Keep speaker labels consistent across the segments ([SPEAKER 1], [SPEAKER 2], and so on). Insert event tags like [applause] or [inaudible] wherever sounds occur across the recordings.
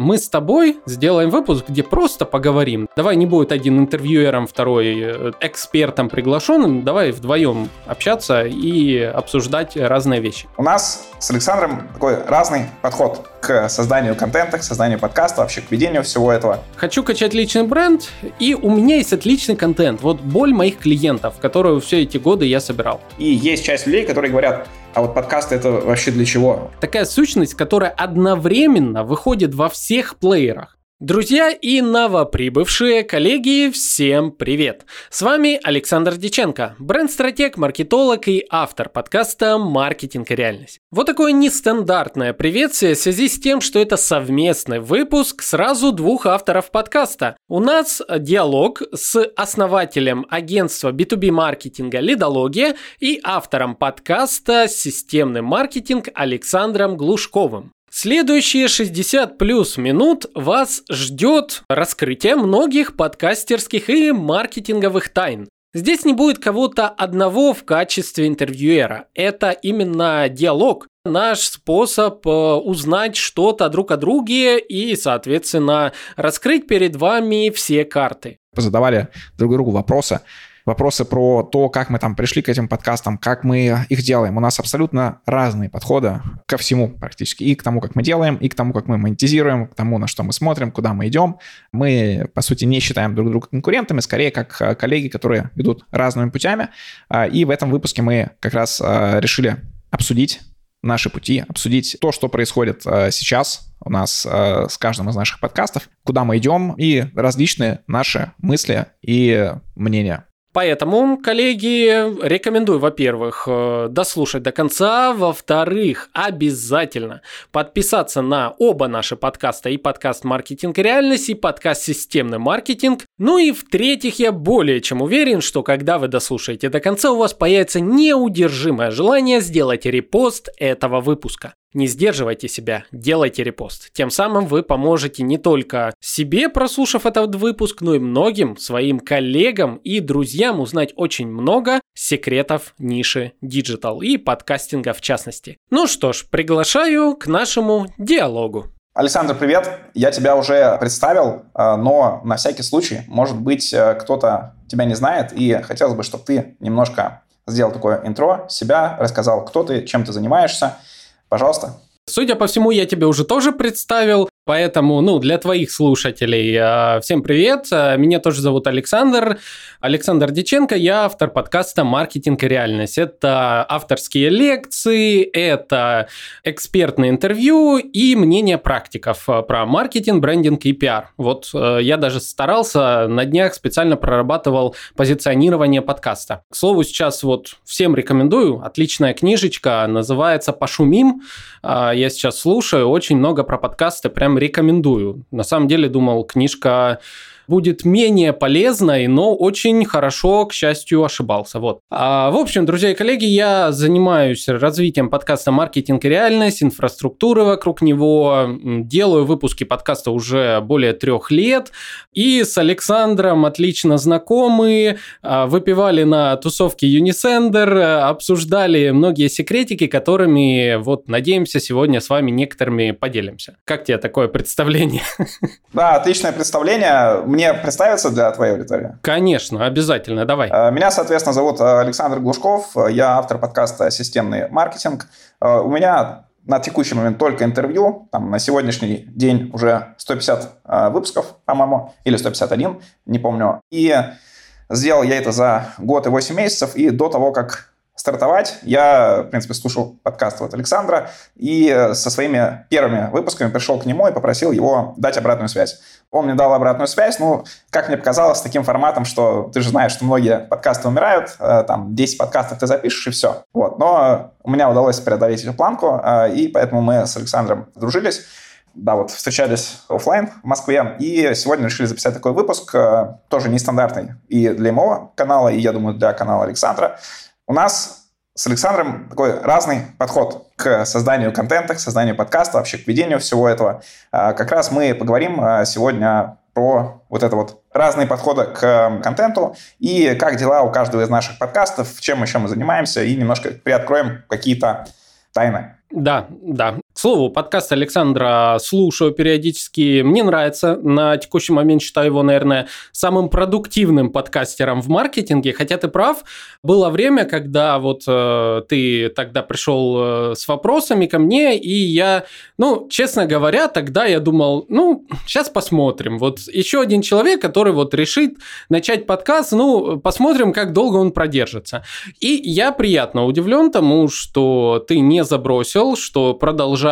[SPEAKER 1] Мы с тобой сделаем выпуск, где просто поговорим. Давай не будет один интервьюером, второй э, экспертом приглашенным. Давай вдвоем общаться и обсуждать разные вещи.
[SPEAKER 2] У нас с Александром такой разный подход к созданию контента, к созданию подкаста, вообще к ведению всего этого.
[SPEAKER 1] Хочу качать личный бренд, и у меня есть отличный контент. Вот боль моих клиентов, которую все эти годы я собирал.
[SPEAKER 2] И есть часть людей, которые говорят, а вот подкасты это вообще для чего?
[SPEAKER 1] Такая сущность, которая одновременно выходит во всех плеерах. Друзья и новоприбывшие коллеги, всем привет! С вами Александр Диченко, бренд-стратег, маркетолог и автор подкаста «Маркетинг и реальность». Вот такое нестандартное приветствие в связи с тем, что это совместный выпуск сразу двух авторов подкаста. У нас диалог с основателем агентства B2B маркетинга «Лидология» и автором подкаста «Системный маркетинг» Александром Глушковым. Следующие 60 плюс минут вас ждет раскрытие многих подкастерских и маркетинговых тайн. Здесь не будет кого-то одного в качестве интервьюера. Это именно диалог, наш способ э, узнать что-то друг о друге и, соответственно, раскрыть перед вами все карты.
[SPEAKER 2] Задавали друг другу вопросы, вопросы про то, как мы там пришли к этим подкастам, как мы их делаем. У нас абсолютно разные подходы ко всему практически. И к тому, как мы делаем, и к тому, как мы монетизируем, к тому, на что мы смотрим, куда мы идем. Мы, по сути, не считаем друг друга конкурентами, скорее как э, коллеги, которые идут разными путями. А, и в этом выпуске мы как раз э, решили обсудить наши пути, обсудить то, что происходит э, сейчас у нас с каждым из наших подкастов, куда мы идем и различные наши мысли и мнения.
[SPEAKER 1] Поэтому, коллеги, рекомендую, во-первых, э, дослушать до конца, во-вторых, обязательно подписаться на оба наши подкаста, и подкаст «Маркетинг и реальность», и подкаст «Системный маркетинг». Ну и в-третьих, я более чем уверен, что когда вы дослушаете до конца, у вас появится неудержимое желание сделать репост этого выпуска. Не сдерживайте себя, делайте репост. Тем самым вы поможете не только себе, прослушав этот выпуск, но и многим своим коллегам и друзьям узнать очень много секретов ниши digital и подкастинга в частности. Ну что ж, приглашаю к нашему диалогу.
[SPEAKER 2] Александр, привет. Я тебя уже представил, э, но на всякий случай, может быть, э, кто-то тебя не знает, и хотелось бы, чтобы ты немножко сделал такое интро себя, рассказал, кто ты, чем ты занимаешься, Пожалуйста.
[SPEAKER 1] Судя по всему, я тебе уже тоже представил. Поэтому, ну, для твоих слушателей, э, всем привет. Э, меня тоже зовут Александр. Александр Диченко, я автор подкаста «Маркетинг и реальность». Это авторские лекции, это экспертные интервью и мнение практиков э, про маркетинг, брендинг и пиар. Вот я даже старался, на днях специально прорабатывал позиционирование подкаста. К слову, сейчас вот всем рекомендую. Отличная книжечка, называется «Пошумим». Я сейчас слушаю очень много про подкасты, прям рекомендую. На самом деле думал, книжка будет менее полезной, но очень хорошо, к счастью, ошибался. Вот. А, в общем, друзья и коллеги, я занимаюсь развитием подкаста «Маркетинг и реальность», инфраструктуры вокруг него, делаю выпуски подкаста уже более трех лет, и с Александром отлично знакомы, а, выпивали на тусовке Unisender, обсуждали многие секретики, которыми, вот, надеемся, сегодня с вами некоторыми поделимся. Как тебе такое представление?
[SPEAKER 2] Да, отличное представление. Мне мне представиться для твоей аудитории?
[SPEAKER 1] Конечно, обязательно, давай.
[SPEAKER 2] Э, меня, соответственно, зовут э, Александр Глушков, я автор подкаста «Системный маркетинг». Э, у меня на текущий момент только интервью. Там, на сегодняшний день уже 150 выпусков, по-моему, или 151, не помню. И сделал я это за год и 8 месяцев. И до того, как стартовать, я, в принципе, слушал подкаст от Александра и со своими первыми выпусками пришел к нему и попросил его дать обратную связь. Он мне дал обратную связь, ну, как мне показалось, с таким форматом, что ты же знаешь, что многие подкасты умирают, э, там, 10 подкастов ты запишешь и все. Вот, но у меня удалось преодолеть эту планку, э, и поэтому мы с Александром дружились. Да, вот встречались офлайн в Москве, и сегодня решили записать такой выпуск, э, тоже нестандартный и для моего канала, и, я думаю, для канала Александра. У нас с Александром такой разный подход к созданию контента, к созданию подкаста, вообще к ведению всего этого. А, как раз мы поговорим а, сегодня про вот это вот разные подходы к контенту и как дела у каждого из наших подкастов, чем еще мы занимаемся, и немножко приоткроем какие-то тайны.
[SPEAKER 1] Да, да. Слову, подкаст Александра слушаю периодически. Мне нравится. На текущий момент считаю его, наверное, самым продуктивным подкастером в маркетинге. Хотя ты прав, было время, когда вот э, ты тогда пришел э, с вопросами ко мне, и я, ну, честно говоря, тогда я думал, ну, сейчас посмотрим. Вот еще один человек, который вот решит начать подкаст, ну, посмотрим, как долго он продержится. И я приятно удивлен тому, что ты не забросил, что продолжаешь.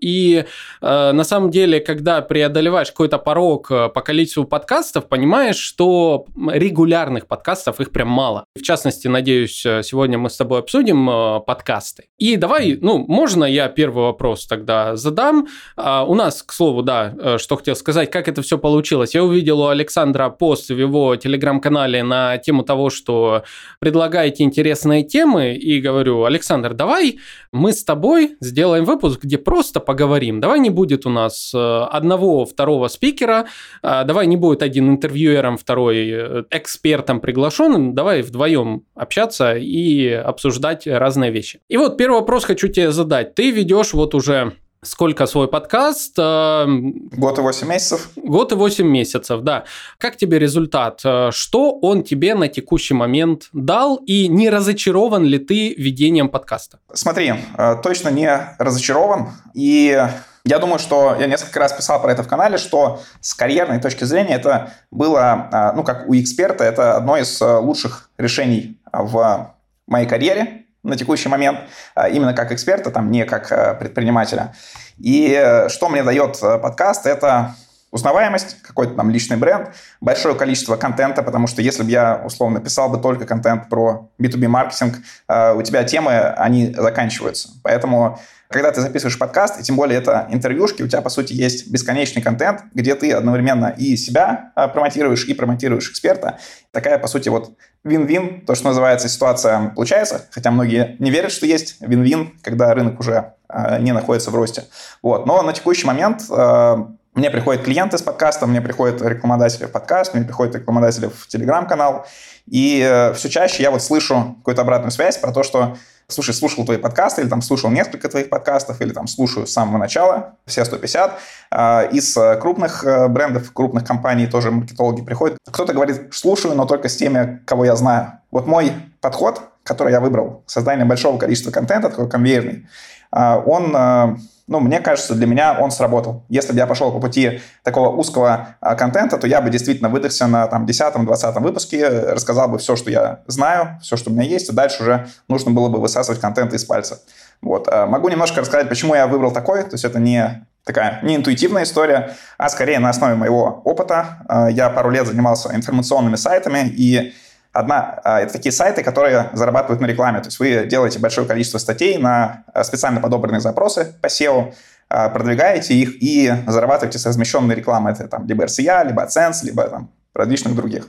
[SPEAKER 1] И э, на самом деле, когда преодолеваешь какой-то порог э, по количеству подкастов, понимаешь, что регулярных подкастов их прям мало. В частности, надеюсь, э, сегодня мы с тобой обсудим э, подкасты. И давай, ну, можно я первый вопрос тогда задам? А, у нас, к слову, да, э, что хотел сказать, как это все получилось. Я увидел у Александра пост в его телеграм-канале на тему того, что предлагаете интересные темы, и говорю, Александр, давай мы с тобой сделаем выпуск, где просто поговорим. Давай не будет у нас э, одного, второго спикера, а, давай не будет один интервьюером, второй э, экспертом приглашенным, давай вдвоем общаться и обсуждать разные вещи. И вот первый вопрос хочу тебе задать. Ты ведешь вот уже сколько свой подкаст?
[SPEAKER 2] Эм, год и восемь месяцев.
[SPEAKER 1] Год и восемь месяцев, да. Как тебе результат? Э, что он тебе на текущий момент дал? И не разочарован ли ты ведением подкаста?
[SPEAKER 2] Смотри, э, точно не разочарован. И я думаю, что я несколько раз писал про это в канале, что с карьерной точки зрения это было, э, ну, как у эксперта, это одно из лучших решений в моей карьере на текущий момент, а, именно как эксперта, там, не как э, предпринимателя. И э, что мне дает э, подкаст, это узнаваемость, какой-то там личный бренд, большое количество контента, потому что если бы я, условно, писал бы только контент про B2B маркетинг, у тебя темы, они заканчиваются. Поэтому когда ты записываешь подкаст, и тем более это интервьюшки, у тебя, по сути, есть бесконечный контент, где ты одновременно и себя промотируешь, и промотируешь эксперта. Такая, по сути, вот вин-вин, то, что называется, ситуация получается, хотя многие не верят, что есть вин-вин, когда рынок уже э, не находится в росте. Вот. Но на текущий момент э, мне приходят клиенты с подкаста, мне приходят рекламодатели в подкаст, мне приходят рекламодатели в телеграм-канал, и э, все чаще я вот слышу какую-то обратную связь про то, что слушай, слушал твои подкасты, или там слушал несколько твоих подкастов, или там слушаю с самого начала, все 150. А, из э, крупных э, брендов, крупных компаний тоже маркетологи приходят. Кто-то говорит, слушаю, но только с теми, кого я знаю. Вот мой подход, который я выбрал, создание большого количества контента, такой конвейерный, а, он э, ну, мне кажется, для меня он сработал. Если бы я пошел по пути такого узкого а, контента, то я бы действительно выдохся на там, 10-20 выпуске, рассказал бы все, что я знаю, все, что у меня есть, и дальше уже нужно было бы высасывать контент из пальца. Вот. А, могу немножко рассказать, почему я выбрал такой. То есть это не такая не интуитивная история, а скорее на основе моего опыта. А, я пару лет занимался информационными сайтами, и Одна а, – это такие сайты, которые зарабатывают на рекламе. То есть вы делаете большое количество статей на а, специально подобранные запросы по SEO, а, продвигаете их и зарабатываете с размещенной рекламой. Это там либо RCA, либо AdSense, либо там различных других.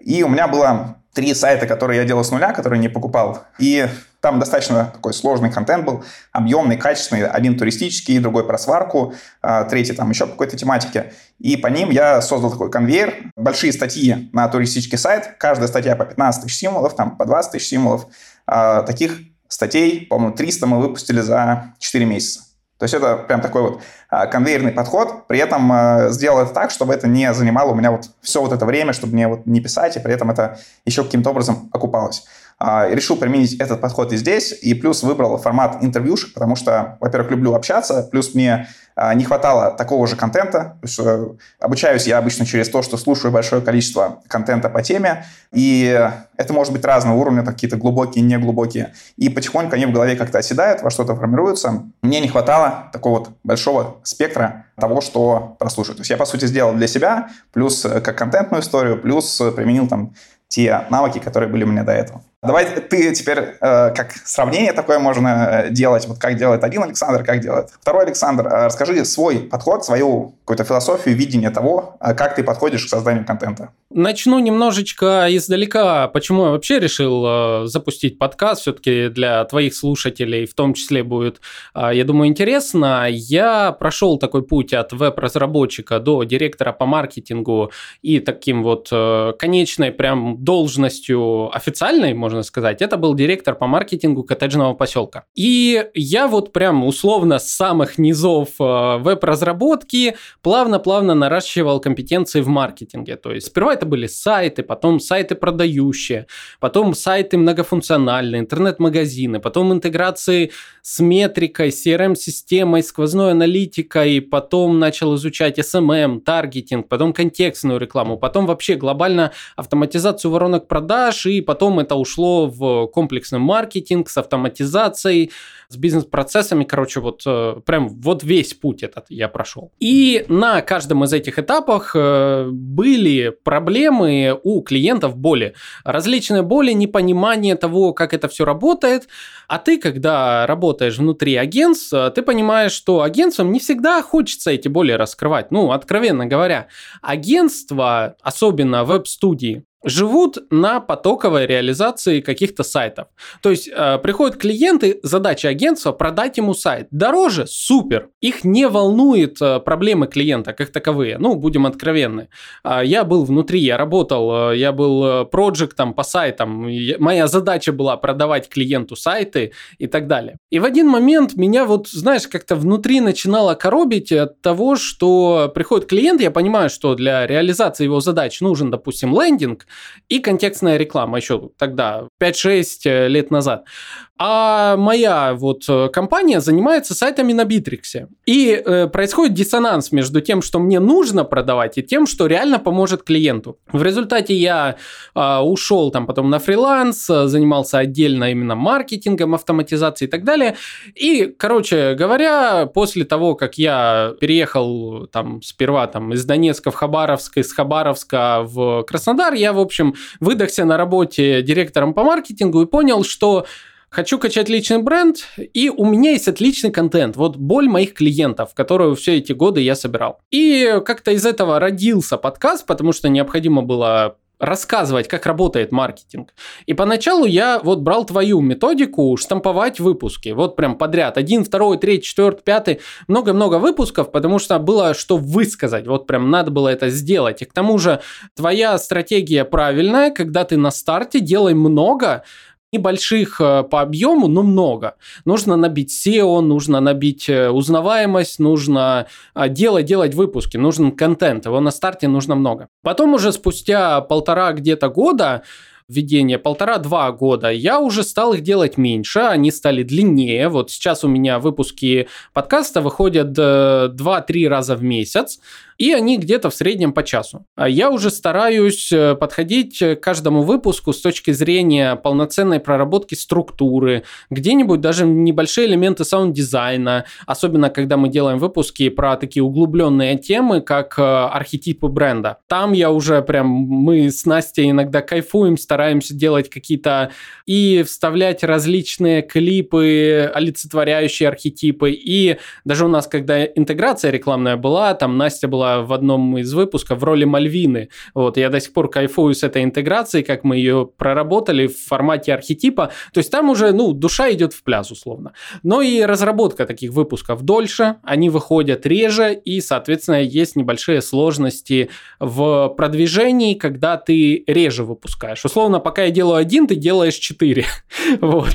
[SPEAKER 2] И у меня было три сайта, которые я делал с нуля, которые не покупал. И там достаточно такой сложный контент был, объемный, качественный. Один туристический, другой про сварку, а, третий там еще какой-то тематики. И по ним я создал такой конвейер. Большие статьи на туристический сайт. Каждая статья по 15 тысяч символов, там по 20 тысяч символов. А, таких статей, по-моему, 300 мы выпустили за 4 месяца. То есть это прям такой вот а, конвейерный подход, при этом а, сделал это так, чтобы это не занимало у меня вот все вот это время, чтобы мне вот не писать, и при этом это еще каким-то образом окупалось. А, решил применить этот подход и здесь, и плюс выбрал формат интервьюшек, потому что, во-первых, люблю общаться, плюс мне а, не хватало такого же контента. Что обучаюсь я обычно через то, что слушаю большое количество контента по теме, и это может быть разного уровня, какие-то глубокие, неглубокие. И потихоньку они в голове как-то оседают, во что-то формируются. Мне не хватало такого вот большого спектра того, что прослушать. То есть я, по сути, сделал для себя, плюс э, как контентную историю, плюс применил там те навыки, которые были у меня до этого. Давай ты теперь э, как сравнение такое можно э, делать, вот как делает один Александр, как делает второй Александр. Э, расскажи свой подход, свою какую-то философию, видение того, э, как ты подходишь к созданию контента.
[SPEAKER 1] Начну немножечко издалека. Почему я вообще решил э, запустить подкаст? Все-таки для твоих слушателей в том числе будет, э, я думаю, интересно. Я прошел такой путь от веб-разработчика до директора по маркетингу и таким вот э, конечной прям должностью официальной, можно можно сказать. Это был директор по маркетингу коттеджного поселка. И я вот прям условно с самых низов э, веб-разработки плавно-плавно наращивал компетенции в маркетинге. То есть сперва это были сайты, потом сайты продающие, потом сайты многофункциональные, интернет-магазины, потом интеграции с метрикой, CRM-системой, сквозной аналитикой, потом начал изучать SMM, таргетинг, потом контекстную рекламу, потом вообще глобально автоматизацию воронок продаж, и потом это ушло в комплексный маркетинг с автоматизацией, с бизнес-процессами, короче, вот э, прям вот весь путь этот я прошел. И на каждом из этих этапах э, были проблемы у клиентов боли. Различные боли, непонимание того, как это все работает. А ты, когда работаешь внутри агентств, ты понимаешь, что агентствам не всегда хочется эти боли раскрывать. Ну, откровенно говоря, агентства, особенно веб-студии, живут на потоковой реализации каких-то сайтов. То есть э, приходят клиенты, задача агентства продать ему сайт. Дороже? Супер. Их не волнует э, проблемы клиента как таковые. Ну, будем откровенны. Э, я был внутри, я работал, э, я был э, проектом по сайтам. Я, моя задача была продавать клиенту сайты и так далее. И в один момент меня вот, знаешь, как-то внутри начинало коробить от того, что приходит клиент, я понимаю, что для реализации его задач нужен, допустим, лендинг, и контекстная реклама еще тогда, 5-6 э, лет назад. А моя вот э, компания занимается сайтами на Битриксе. И э, происходит диссонанс между тем, что мне нужно продавать, и тем, что реально поможет клиенту. В результате я э, ушел там потом на фриланс, э, занимался отдельно именно маркетингом, автоматизацией и так далее. И, короче говоря, после того, как я переехал там сперва там из Донецка в Хабаровск, из Хабаровска в Краснодар, я, в общем, выдохся на работе директором по маркетингу и понял, что хочу качать личный бренд, и у меня есть отличный контент. Вот боль моих клиентов, которую все эти годы я собирал. И как-то из этого родился подкаст, потому что необходимо было рассказывать, как работает маркетинг. И поначалу я вот брал твою методику штамповать выпуски. Вот прям подряд. Один, второй, третий, четвертый, пятый. Много-много выпусков, потому что было что высказать. Вот прям надо было это сделать. И к тому же твоя стратегия правильная, когда ты на старте делай много, небольших э, по объему, но много. Нужно набить SEO, нужно набить э, узнаваемость, нужно э, делать, делать выпуски, нужен контент, его на старте нужно много. Потом уже спустя полтора где-то года ведения полтора-два года, я уже стал их делать меньше, они стали длиннее. Вот сейчас у меня выпуски подкаста выходят 2-3 раза в месяц и они где-то в среднем по часу. А я уже стараюсь э, подходить к каждому выпуску с точки зрения полноценной проработки структуры, где-нибудь даже небольшие элементы саунд-дизайна, особенно когда мы делаем выпуски про такие углубленные темы, как э, архетипы бренда. Там я уже прям, мы с Настей иногда кайфуем, стараемся делать какие-то и вставлять различные клипы, олицетворяющие архетипы, и даже у нас, когда интеграция рекламная была, там Настя была в одном из выпусков в роли Мальвины. Вот, я до сих пор кайфую с этой интеграцией, как мы ее проработали в формате архетипа. То есть там уже, ну, душа идет в пляс, условно. Но и разработка таких выпусков дольше, они выходят реже, и, соответственно, есть небольшие сложности в продвижении, когда ты реже выпускаешь. Условно, пока я делаю один, ты делаешь четыре. [laughs] Вот.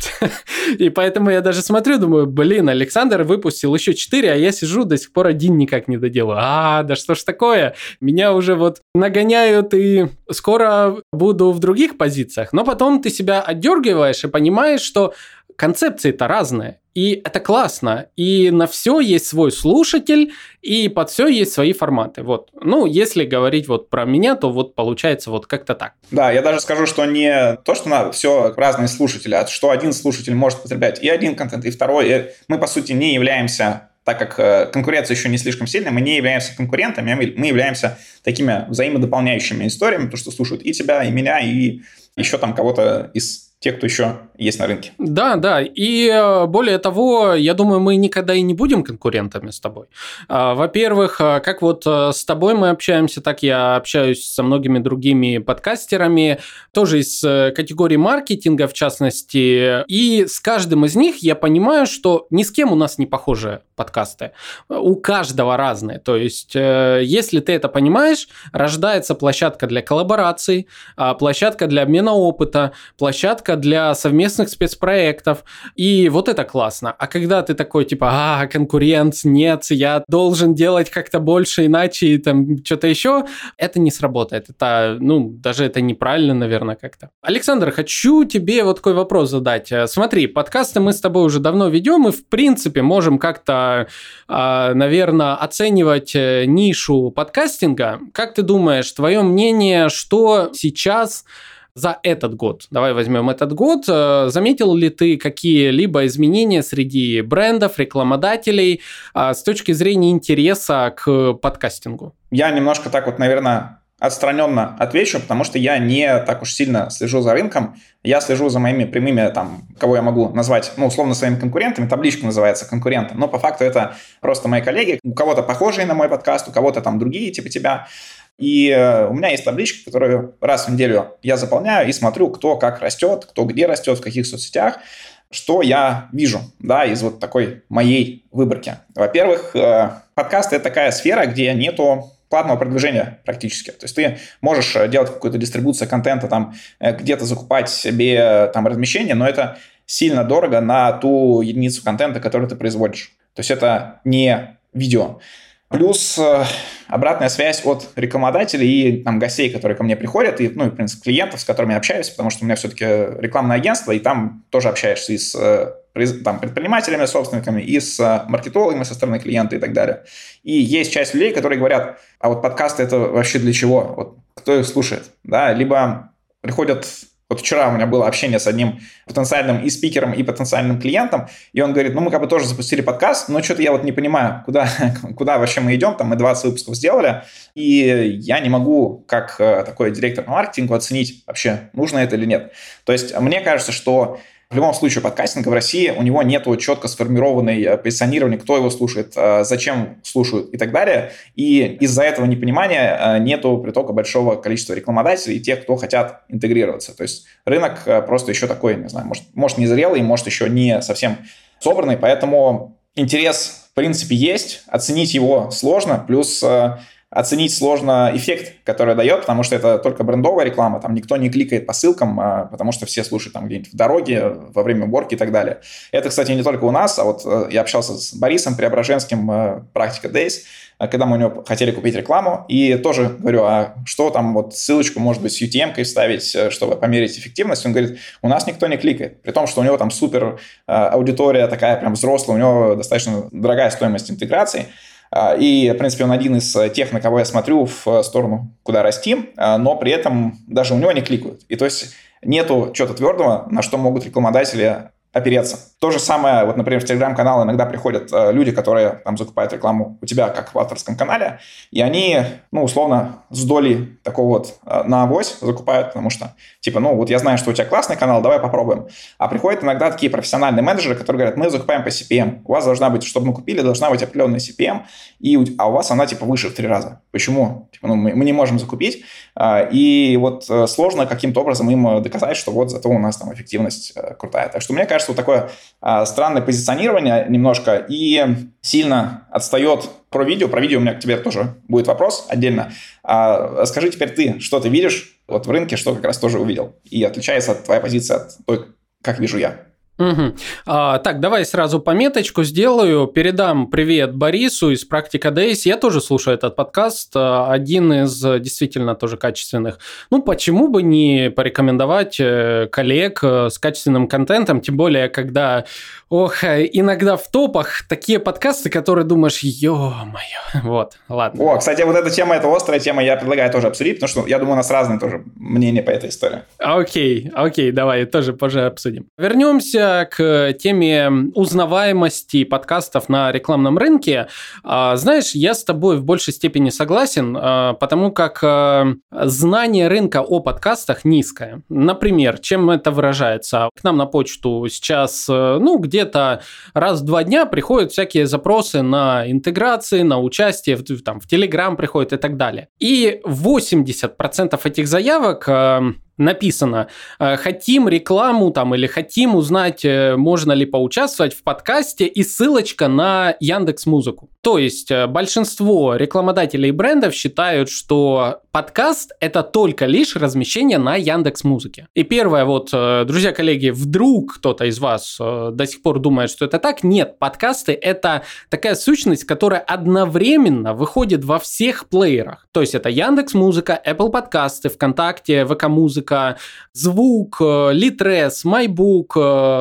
[SPEAKER 1] И поэтому я даже смотрю, думаю, блин, Александр выпустил еще четыре, а я сижу до сих пор один никак не доделаю. А, да что ж такое? Меня уже вот нагоняют и скоро буду в других позициях. Но потом ты себя отдергиваешь и понимаешь, что концепции-то разные. И это классно. И на все есть свой слушатель, и под все есть свои форматы. Вот. Ну, если говорить вот про меня, то вот получается вот как-то так.
[SPEAKER 2] Да, я даже скажу, что не то, что надо все разные слушатели, а что один слушатель может потреблять и один контент, и второй. И мы, по сути, не являемся так как э, конкуренция еще не слишком сильная, мы не являемся конкурентами, а мы являемся такими взаимодополняющими историями, то, что слушают и тебя, и меня, и еще там кого-то из те, кто еще есть на рынке.
[SPEAKER 1] Да, да. И э, более того, я думаю, мы никогда и не будем конкурентами с тобой. А, во-первых, э, как вот э, с тобой мы общаемся, так я общаюсь со многими другими подкастерами, тоже из категории маркетинга в частности. И с каждым из них я понимаю, что ни с кем у нас не похожи подкасты. У каждого разные. То есть, если ты это понимаешь, рождается площадка для коллабораций, а, площадка для обмена опыта, площадка для совместных спецпроектов, и вот это классно. А когда ты такой, типа, а, конкурент, нет, я должен делать как-то больше, иначе и там что-то еще, это не сработает. Это, ну, даже это неправильно, наверное, как-то. Александр, хочу тебе вот такой вопрос задать. Смотри, подкасты мы с тобой уже давно ведем, и в принципе можем как-то, а, наверное, оценивать э, нишу подкастинга. Как ты думаешь, твое мнение, что сейчас за этот год. Давай возьмем этот год. Э, заметил ли ты какие-либо изменения среди брендов, рекламодателей а, с точки зрения интереса к подкастингу?
[SPEAKER 2] Я немножко так вот, наверное, отстраненно отвечу, потому что я не так уж сильно слежу за рынком. Я слежу за моими прямыми, там, кого я могу назвать, ну, условно, своими конкурентами. Табличка называется конкурентом. Но по факту это просто мои коллеги. У кого-то похожие на мой подкаст, у кого-то там другие, типа тебя. И э, у меня есть табличка, которую раз в неделю я заполняю и смотрю, кто как растет, кто где растет, в каких соцсетях, что я вижу, да, из вот такой моей выборки. Во-первых, э, подкаст – это такая сфера, где нету платного продвижения практически. То есть ты можешь э, делать какую-то дистрибуцию контента, там где-то закупать себе там размещение, но это сильно дорого на ту единицу контента, которую ты производишь. То есть это не видео. Плюс э, обратная связь от рекламодателей и там, гостей, которые ко мне приходят, и, ну, и, в принципе, клиентов, с которыми я общаюсь, потому что у меня все-таки рекламное агентство, и там тоже общаешься и с э, там, предпринимателями, собственниками, и с э, маркетологами со стороны клиента и так далее. И есть часть людей, которые говорят, а вот подкасты это вообще для чего? Вот кто их слушает? Да? Либо приходят вот вчера у меня было общение с одним потенциальным и спикером, и потенциальным клиентом, и он говорит, ну, мы как бы тоже запустили подкаст, но что-то я вот не понимаю, куда, [laughs] куда вообще мы идем, там мы 20 выпусков сделали, и я не могу, как э, такой директор по маркетингу, оценить вообще, нужно это или нет. То есть мне кажется, что в любом случае, подкастинга в России, у него нет четко сформированной э, позиционирования, кто его слушает, э, зачем слушают и так далее. И из-за этого непонимания э, нету притока большого количества рекламодателей и тех, кто хотят интегрироваться. То есть рынок просто еще такой, не знаю, может, может не зрелый, может еще не совсем собранный, поэтому интерес в принципе есть, оценить его сложно, плюс оценить сложно эффект, который дает, потому что это только брендовая реклама, там никто не кликает по ссылкам, а, потому что все слушают там где-нибудь в дороге, во время уборки и так далее. Это, кстати, не только у нас, а вот э, я общался с Борисом Преображенским, э, практика Days, э, когда мы у него хотели купить рекламу, и тоже говорю, а что там, вот ссылочку, может быть, с UTM-кой вставить, чтобы померить эффективность? Он говорит, у нас никто не кликает, при том, что у него там супер аудитория такая прям взрослая, у него достаточно дорогая стоимость интеграции, и, в принципе, он один из тех, на кого я смотрю в сторону, куда расти, а, но при этом даже у него не кликают. И то есть нету чего-то твердого, на что могут рекламодатели опереться. То же самое, вот, например, в Телеграм-канал иногда приходят э, люди, которые там закупают рекламу у тебя, как в авторском канале, и они, ну, условно, с долей такого вот э, на авось закупают, потому что, типа, ну, вот я знаю, что у тебя классный канал, давай попробуем. А приходят иногда такие профессиональные менеджеры, которые говорят, мы закупаем по CPM, у вас должна быть, чтобы мы купили, должна быть определенная CPM, и, а у вас она, типа, выше в три раза. Почему? Типа, ну, мы, мы не можем закупить, э, и вот э, сложно каким-то образом им э, доказать, что вот зато у нас там эффективность э, крутая. Так что мне кажется, вот такое а, странное позиционирование немножко и сильно отстает про видео. Про видео у меня к тебе тоже будет вопрос отдельно. А, скажи теперь ты, что ты видишь вот в рынке, что как раз тоже увидел. И отличается от твоя позиция от той, как вижу я.
[SPEAKER 1] Угу. А, так, давай сразу пометочку сделаю. Передам привет Борису из Практика Days. Я тоже слушаю этот подкаст. А, один из действительно тоже качественных. Ну, почему бы не порекомендовать э, коллег э, с качественным контентом, тем более, когда, ох, иногда в топах такие подкасты, которые думаешь, ё-моё, вот, ладно.
[SPEAKER 2] О, кстати, вот эта тема, это острая тема, я предлагаю тоже обсудить, потому что я думаю, у нас разные тоже мнения по этой истории.
[SPEAKER 1] Окей, окей, давай, тоже позже обсудим. Вернемся к теме узнаваемости подкастов на рекламном рынке. А, знаешь, я с тобой в большей степени согласен, а, потому как а, знание рынка о подкастах низкое. Например, чем это выражается? К нам на почту сейчас, ну, где-то раз в два дня приходят всякие запросы на интеграции, на участие, там, в Telegram приходят и так далее. И 80% этих заявок написано, э, хотим рекламу там или хотим узнать, э, можно ли поучаствовать в подкасте и ссылочка на Яндекс Музыку. То есть э, большинство рекламодателей брендов считают, что подкаст — это только лишь размещение на Яндекс Музыке. И первое, вот, друзья, коллеги, вдруг кто-то из вас до сих пор думает, что это так, нет, подкасты — это такая сущность, которая одновременно выходит во всех плеерах. То есть это Яндекс Музыка, Apple подкасты, ВКонтакте, ВК Музыка, Звук, Litres, MyBook,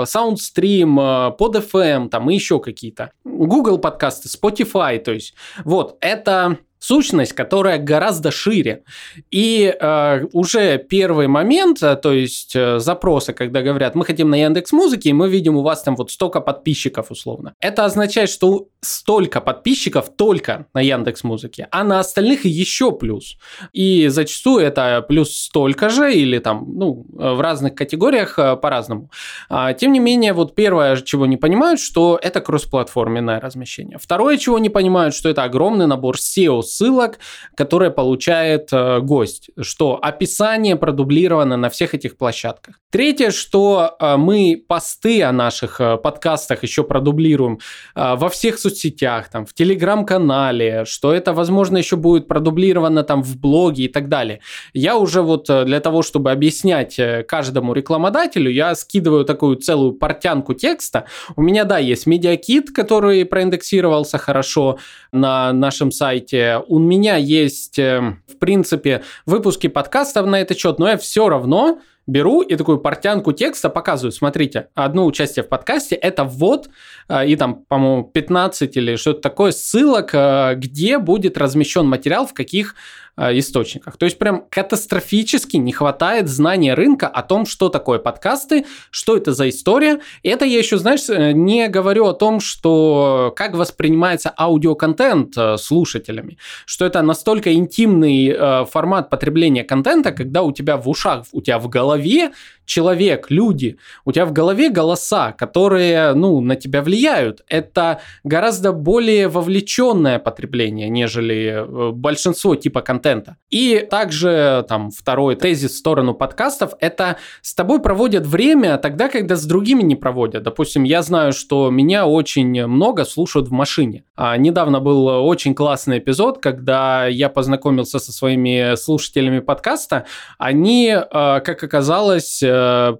[SPEAKER 1] SoundStream, PodFM, там и еще какие-то. Google подкасты, Spotify, то есть вот это сущность, которая гораздо шире. И э, уже первый момент, э, то есть э, запросы, когда говорят, мы хотим на Яндекс Музыке, и мы видим у вас там вот столько подписчиков условно. Это означает, что столько подписчиков только на Яндекс Музыке, а на остальных еще плюс. И зачастую это плюс столько же или там, ну, в разных категориях э, по-разному. А, тем не менее, вот первое, чего не понимают, что это кроссплатформенное размещение. Второе, чего не понимают, что это огромный набор SEO ссылок, которые получает э, гость, что описание продублировано на всех этих площадках. Третье, что э, мы посты о наших э, подкастах еще продублируем э, во всех соцсетях, там, в телеграм-канале, что это, возможно, еще будет продублировано там в блоге и так далее. Я уже вот э, для того, чтобы объяснять э, каждому рекламодателю, я скидываю такую целую портянку текста. У меня, да, есть медиакит, который проиндексировался хорошо на нашем сайте у меня есть, эм, в принципе, выпуски подкастов на этот счет, но я все равно беру и такую портянку текста показываю. Смотрите, одно участие в подкасте – это ввод, э, и там, по-моему, 15 или что-то такое ссылок, э, где будет размещен материал, в каких Э, источниках. То есть прям катастрофически не хватает знания рынка о том, что такое подкасты, что это за история. Это я еще, знаешь, не говорю о том, что как воспринимается аудиоконтент слушателями, что это настолько интимный формат потребления контента, когда у тебя в ушах, у тебя в голове голове человек, люди, у тебя в голове голоса, которые, ну, на тебя влияют. Это гораздо более вовлеченное потребление, нежели большинство типа контента. И также там второй тезис в сторону подкастов – это с тобой проводят время тогда, когда с другими не проводят. Допустим, я знаю, что меня очень много слушают в машине. А недавно был очень классный эпизод, когда я познакомился со своими слушателями подкаста. Они, э, как оказалось, э,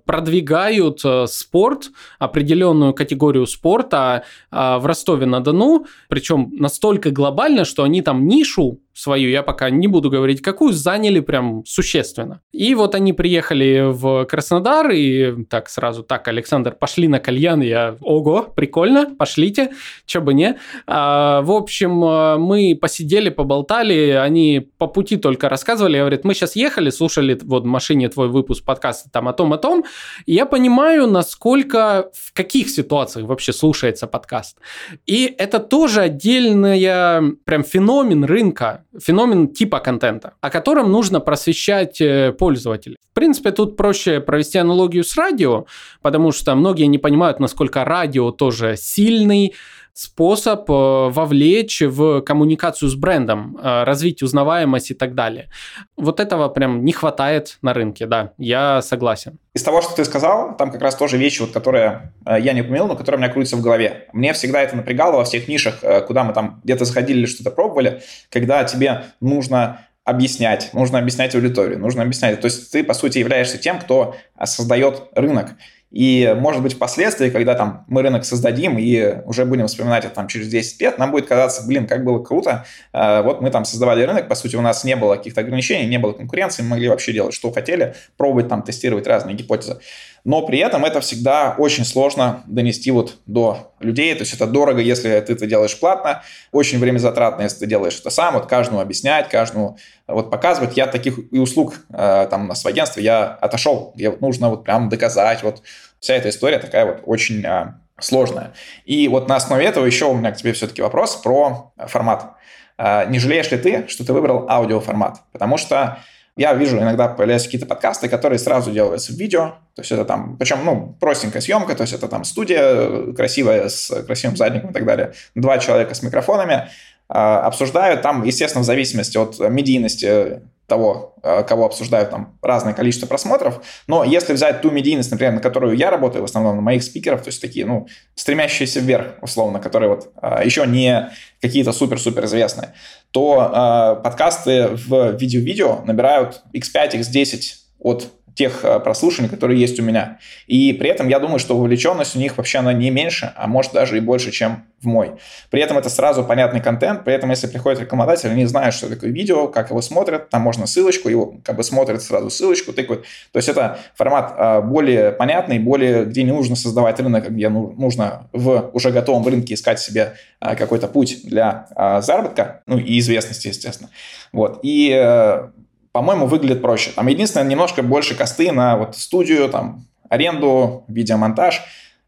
[SPEAKER 1] продвигают э, спорт, определенную категорию спорта в Ростове-на-Дону, причем настолько глобально, что они там нишу свою, я пока не буду говорить какую, заняли прям существенно. И вот они приехали в Краснодар, и так сразу, так, Александр, пошли на кальян, я, ого, прикольно, пошлите, чё бы не. А, в общем, а, мы посидели, поболтали, они по пути только рассказывали, говорят, мы сейчас ехали, слушали вот в машине твой выпуск подкаста там о том, о том, и я понимаю, насколько, в каких ситуациях вообще слушается подкаст. И это тоже отдельная прям феномен рынка, феномен типа контента, о котором нужно просвещать э, пользователей. В принципе, тут проще провести аналогию с радио, потому что многие не понимают, насколько радио тоже сильный способ э, вовлечь в коммуникацию с брендом, э, развить узнаваемость и так далее. Вот этого прям не хватает на рынке, да, я согласен.
[SPEAKER 2] Из того, что ты сказал, там как раз тоже вещи, вот, которые э, я не упомянул, но которые у меня крутятся в голове. Мне всегда это напрягало во всех нишах, куда мы там где-то заходили или что-то пробовали, когда тебе нужно объяснять, нужно объяснять аудиторию, нужно объяснять. То есть ты, по сути, являешься тем, кто создает рынок. И, может быть, впоследствии, когда там мы рынок создадим и уже будем вспоминать это там через 10 лет, нам будет казаться, блин, как было круто. А, вот мы там создавали рынок, по сути, у нас не было каких-то ограничений, не было конкуренции, мы могли вообще делать, что хотели, пробовать там, тестировать разные гипотезы но при этом это всегда очень сложно донести вот до людей, то есть это дорого, если ты это делаешь платно, очень время затратно, если ты делаешь это сам, вот каждому объяснять, каждому вот показывать. Я таких и услуг э, там на свое агентство я отошел, где вот нужно вот прям доказать, вот вся эта история такая вот очень э, сложная. И вот на основе этого еще у меня к тебе все-таки вопрос про формат. Э, не жалеешь ли ты, что ты выбрал аудиоформат? Потому что я вижу иногда появляются какие-то подкасты, которые сразу делаются в видео, то есть это там, причем, ну, простенькая съемка, то есть это там студия красивая с красивым задником и так далее, два человека с микрофонами, а, обсуждают. Там, естественно, в зависимости от медийности того, э, кого обсуждают там разное количество просмотров. Но если взять ту медийность, например, на которую я работаю, в основном на моих спикеров, то есть такие, ну, стремящиеся вверх, условно, которые вот э, еще не какие-то супер-супер известные, то э, подкасты в видео-видео набирают x5, x10 от тех э, прослушиваний, которые есть у меня. И при этом я думаю, что вовлеченность у них вообще она не меньше, а может даже и больше, чем в мой. При этом это сразу понятный контент, при этом если приходит рекламодатель, они знают, что такое видео, как его смотрят, там можно ссылочку, его как бы смотрят сразу ссылочку, тыкают. То есть это формат а, более понятный, более, где не нужно создавать рынок, где ну, нужно в уже готовом рынке искать себе а, какой-то путь для а, заработка, ну и известности, естественно. Вот. И э, по-моему, выглядит проще. Там единственное, немножко больше косты на вот студию, там, аренду, видеомонтаж.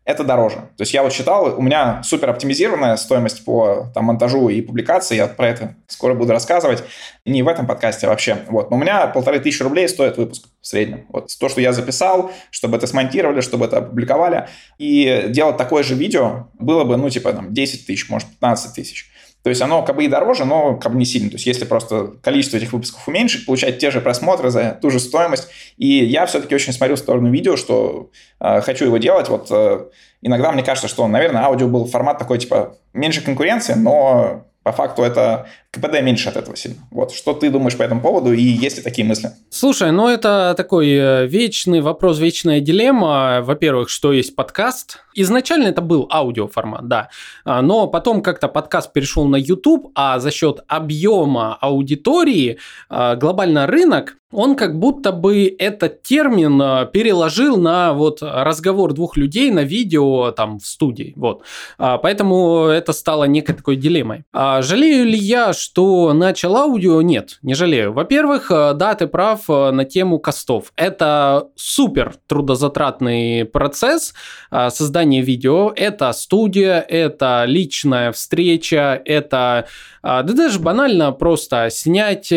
[SPEAKER 2] Это дороже. То есть я вот считал, у меня супер оптимизированная стоимость по там, монтажу и публикации, я про это скоро буду рассказывать, не в этом подкасте вообще. Вот. Но у меня полторы тысячи рублей стоит выпуск в среднем. Вот то, что я записал, чтобы это смонтировали, чтобы это опубликовали. И делать такое же видео было бы, ну, типа, там, 10 тысяч, может, 15 тысяч. То есть оно как бы и дороже, но как бы не сильно. То есть если просто количество этих выпусков уменьшить, получать те же просмотры за ту же стоимость. И я все-таки очень смотрю в сторону видео, что э, хочу его делать. Вот э, иногда мне кажется, что, наверное, аудио был формат такой, типа, меньше конкуренции, но по факту это КПД меньше от этого сильно. Вот, что ты думаешь по этому поводу и есть ли такие мысли?
[SPEAKER 1] Слушай, ну это такой э, вечный вопрос, вечная дилемма. Во-первых, что есть подкаст? Изначально это был аудиоформат, да. А, но потом как-то подкаст перешел на YouTube, а за счет объема аудитории а, глобально рынок он как будто бы этот термин а, переложил на вот разговор двух людей на видео там в студии. Вот. Поэтому это стало некой такой дилеммой. Жалею ли я, что начал аудио, нет, не жалею. Во-первых, э, да, ты прав э, на тему костов. Это супер трудозатратный процесс э, создания видео. Это студия, это личная встреча, это да даже банально просто снять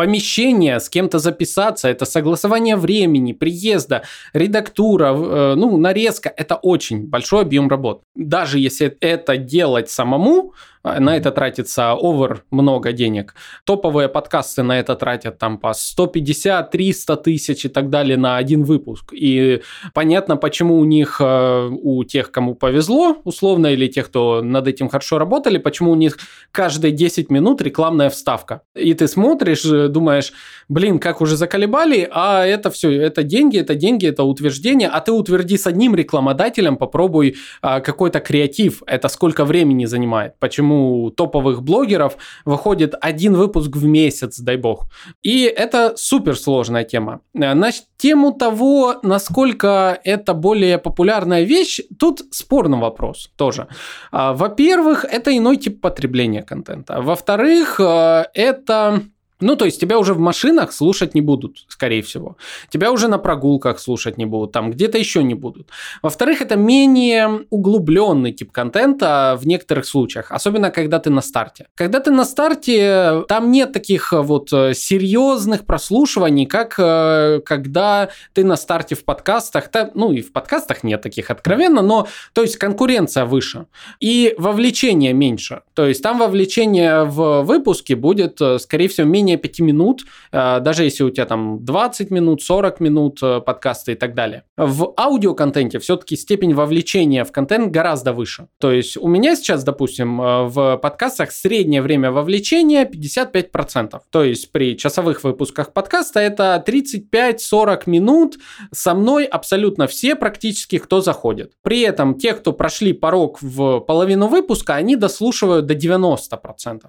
[SPEAKER 1] помещение, с кем-то записаться, это согласование времени, приезда, редактура, ну, нарезка, это очень большой объем работ. Даже если это делать самому, на это тратится овер много денег. Топовые подкасты на это тратят там по 150-300 тысяч и так далее на один выпуск. И понятно, почему у них, э, у тех, кому повезло, условно, или тех, кто над этим хорошо работали, почему у них каждые 10 минут рекламная вставка. И ты смотришь, э, думаешь, блин, как уже заколебали, а это все, это деньги, это деньги, это утверждение, а ты утверди с одним рекламодателем, попробуй а, какой-то креатив, это сколько времени занимает, почему почему топовых блогеров выходит один выпуск в месяц, дай бог. И это супер сложная тема. На тему того, насколько это более популярная вещь, тут спорный вопрос тоже. А, во-первых, это иной тип потребления контента. Во-вторых, э, это ну, то есть тебя уже в машинах слушать не будут, скорее всего. Тебя уже на прогулках слушать не будут, там где-то еще не будут. Во-вторых, это менее углубленный тип контента в некоторых случаях, особенно когда ты на старте. Когда ты на старте, там нет таких вот серьезных прослушиваний, как э, когда ты на старте в подкастах. Ну, и в подкастах нет таких откровенно, но, то есть, конкуренция выше. И вовлечение меньше. То есть, там вовлечение в выпуске будет, э, скорее всего, менее менее 5 минут, э, даже если у тебя там 20 минут, 40 минут э, подкаста и так далее. В аудиоконтенте все-таки степень вовлечения в контент гораздо выше. То есть у меня сейчас, допустим, э, в подкастах среднее время вовлечения 55%. То есть при часовых выпусках подкаста это 35-40 минут со мной абсолютно все практически, кто заходит. При этом те, кто прошли порог в половину выпуска, они дослушивают до 90%.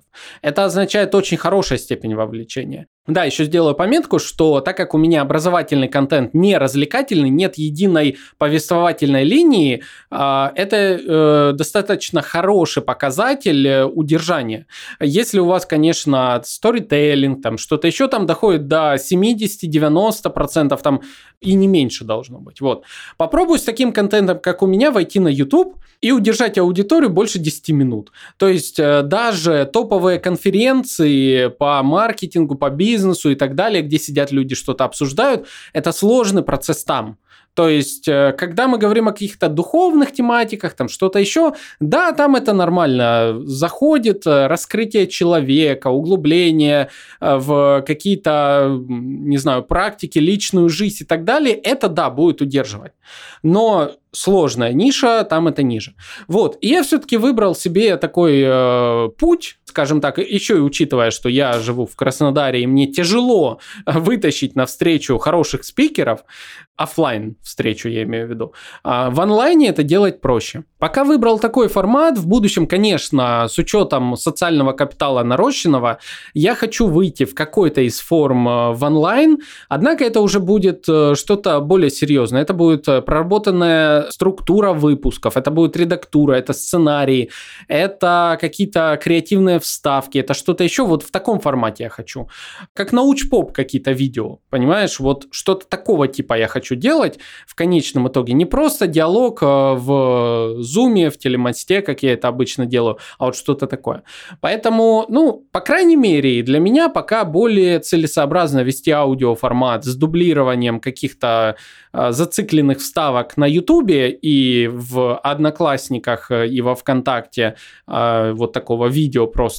[SPEAKER 1] Это означает очень хорошая степень вовлечения вовлечения. Да, еще сделаю пометку, что так как у меня образовательный контент не развлекательный, нет единой повествовательной линии, а, это э, достаточно хороший показатель э, удержания. Если у вас, конечно, сторителлинг, там что-то еще там доходит до 70-90%, там и не меньше должно быть. Вот. Попробуй с таким контентом, как у меня, войти на YouTube и удержать аудиторию больше 10 минут. То есть э, даже топовые конференции по маркетингу, по бизнесу и так далее, где сидят люди, что-то обсуждают, это сложный процесс там. То есть, э, когда мы говорим о каких-то духовных тематиках, там что-то еще, да, там это нормально заходит, э, раскрытие человека, углубление э, в какие-то, не знаю, практики, личную жизнь и так далее, это, да, будет удерживать. Но сложная ниша, там это ниже. Вот, и я все-таки выбрал себе такой э, путь, скажем так, еще и учитывая, что я живу в Краснодаре, и мне тяжело вытащить на встречу хороших спикеров, офлайн встречу, я имею в виду. А в онлайне это делать проще. Пока выбрал такой формат, в будущем, конечно, с учетом социального капитала нарощенного, я хочу выйти в какой-то из форм э, в онлайн, однако это уже будет э, что-то более серьезное. Это будет э, проработанная структура выпусков, это будет редактура, это сценарий, это какие-то креативные вставки, это что-то еще. Вот в таком формате я хочу. Как научпоп какие-то видео, понимаешь? Вот что-то такого типа я хочу делать в конечном итоге. Не просто диалог в зуме, в телемосте, как я это обычно делаю, а вот что-то такое. Поэтому, ну, по крайней мере, для меня пока более целесообразно вести аудиоформат с дублированием каких-то э, зацикленных вставок на Ютубе и в Одноклассниках э, и во Вконтакте э, вот такого видео просто.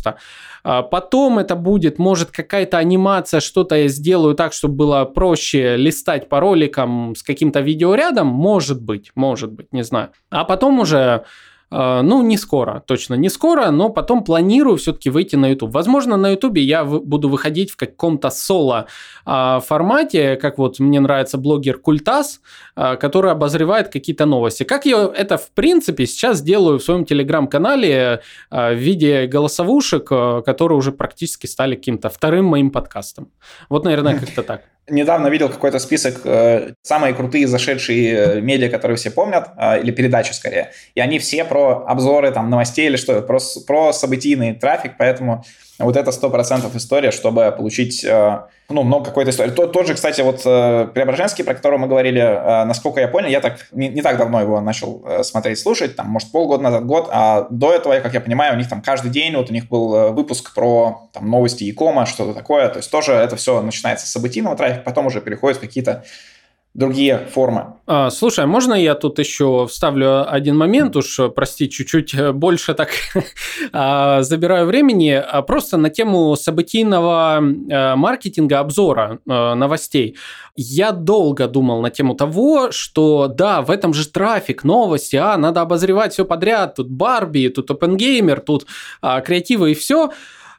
[SPEAKER 1] А потом это будет, может, какая-то анимация, что-то я сделаю так, чтобы было проще листать по роликам с каким-то видеорядом, может быть, может быть, не знаю. А потом уже ну, не скоро, точно не скоро, но потом планирую все-таки выйти на YouTube. Возможно, на YouTube я буду выходить в каком-то соло а, формате, как вот мне нравится блогер Культас, а, который обозревает какие-то новости. Как я это, в принципе, сейчас делаю в своем телеграм-канале в виде голосовушек, которые уже практически стали каким-то вторым моим подкастом. Вот, наверное, как-то так
[SPEAKER 2] недавно видел какой-то список э, самые крутые зашедшие э, медиа, которые все помнят, э, или передачи скорее. И они все про обзоры там новостей или что, про, про событийный трафик, поэтому вот это 100% история, чтобы получить, э, ну, много какой-то истории. Тот, тот же, кстати, вот э, Преображенский, про которого мы говорили, э, насколько я понял, я так не, не так давно его начал смотреть, слушать, там, может, полгода назад, год, а до этого, как я понимаю, у них там каждый день, вот у них был выпуск про там, новости Якома, что-то такое, то есть тоже это все начинается с событийного трафика, потом уже переходит в какие-то другие формы.
[SPEAKER 1] А, слушай, а можно я тут еще вставлю один момент, уж, прости, чуть-чуть э, больше так [laughs] а, забираю времени, а просто на тему событийного э, маркетинга, обзора э, новостей. Я долго думал на тему того, что да, в этом же трафик, новости, а, надо обозревать все подряд, тут Барби, тут OpenGamer, тут а, креативы и все.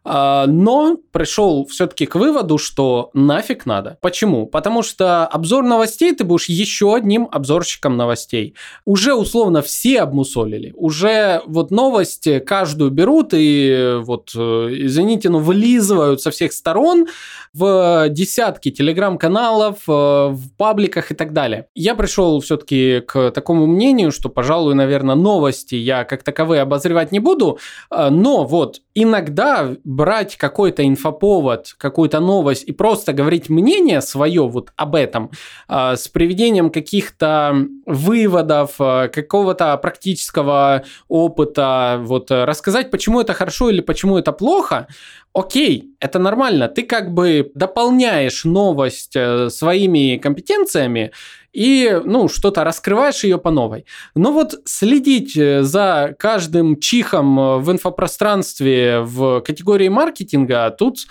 [SPEAKER 1] А, но пришел все-таки к выводу, что нафиг надо. Почему? Потому что обзор новостей ты будешь еще одним обзорщиком новостей. Уже условно все обмусолили. Уже вот новости каждую берут и вот, э, извините, но вылизывают со всех сторон в десятки телеграм-каналов, э, в пабликах и так далее. Я пришел все-таки к такому мнению, что, пожалуй, наверное, новости я как таковые обозревать не буду, э, но вот иногда брать какой-то инфоповод, какую-то новость и просто говорить мнение свое вот об этом э, с приведением каких-то выводов, э, какого-то практического опыта, вот э, рассказать, почему это хорошо или почему это плохо, окей, это нормально. Ты как бы дополняешь новость э, своими компетенциями, и, ну, что-то раскрываешь ее по новой. Но вот следить э, за каждым чихом э, в инфопространстве в категории маркетинга тут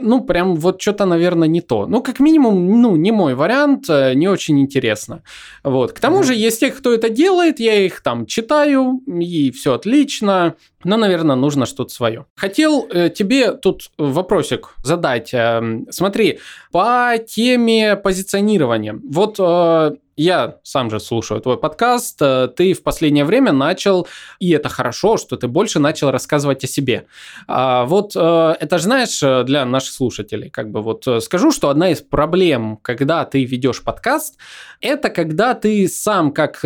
[SPEAKER 1] ну, прям вот что-то, наверное, не то. Ну, как минимум, ну, не мой вариант, э, не очень интересно. Вот. К тому mm-hmm. же, есть те, кто это делает, я их там читаю, и все отлично, но, наверное, нужно что-то свое. Хотел э, тебе тут вопросик задать. Э, смотри, по теме позиционирования. Вот э, я сам же слушаю твой подкаст, э, ты в последнее время начал, и это хорошо, что ты больше начал рассказывать о себе. А вот э, это же, знаешь, для наших слушателей, как бы вот э, скажу, что одна из проблем, когда ты ведешь подкаст, это когда ты сам как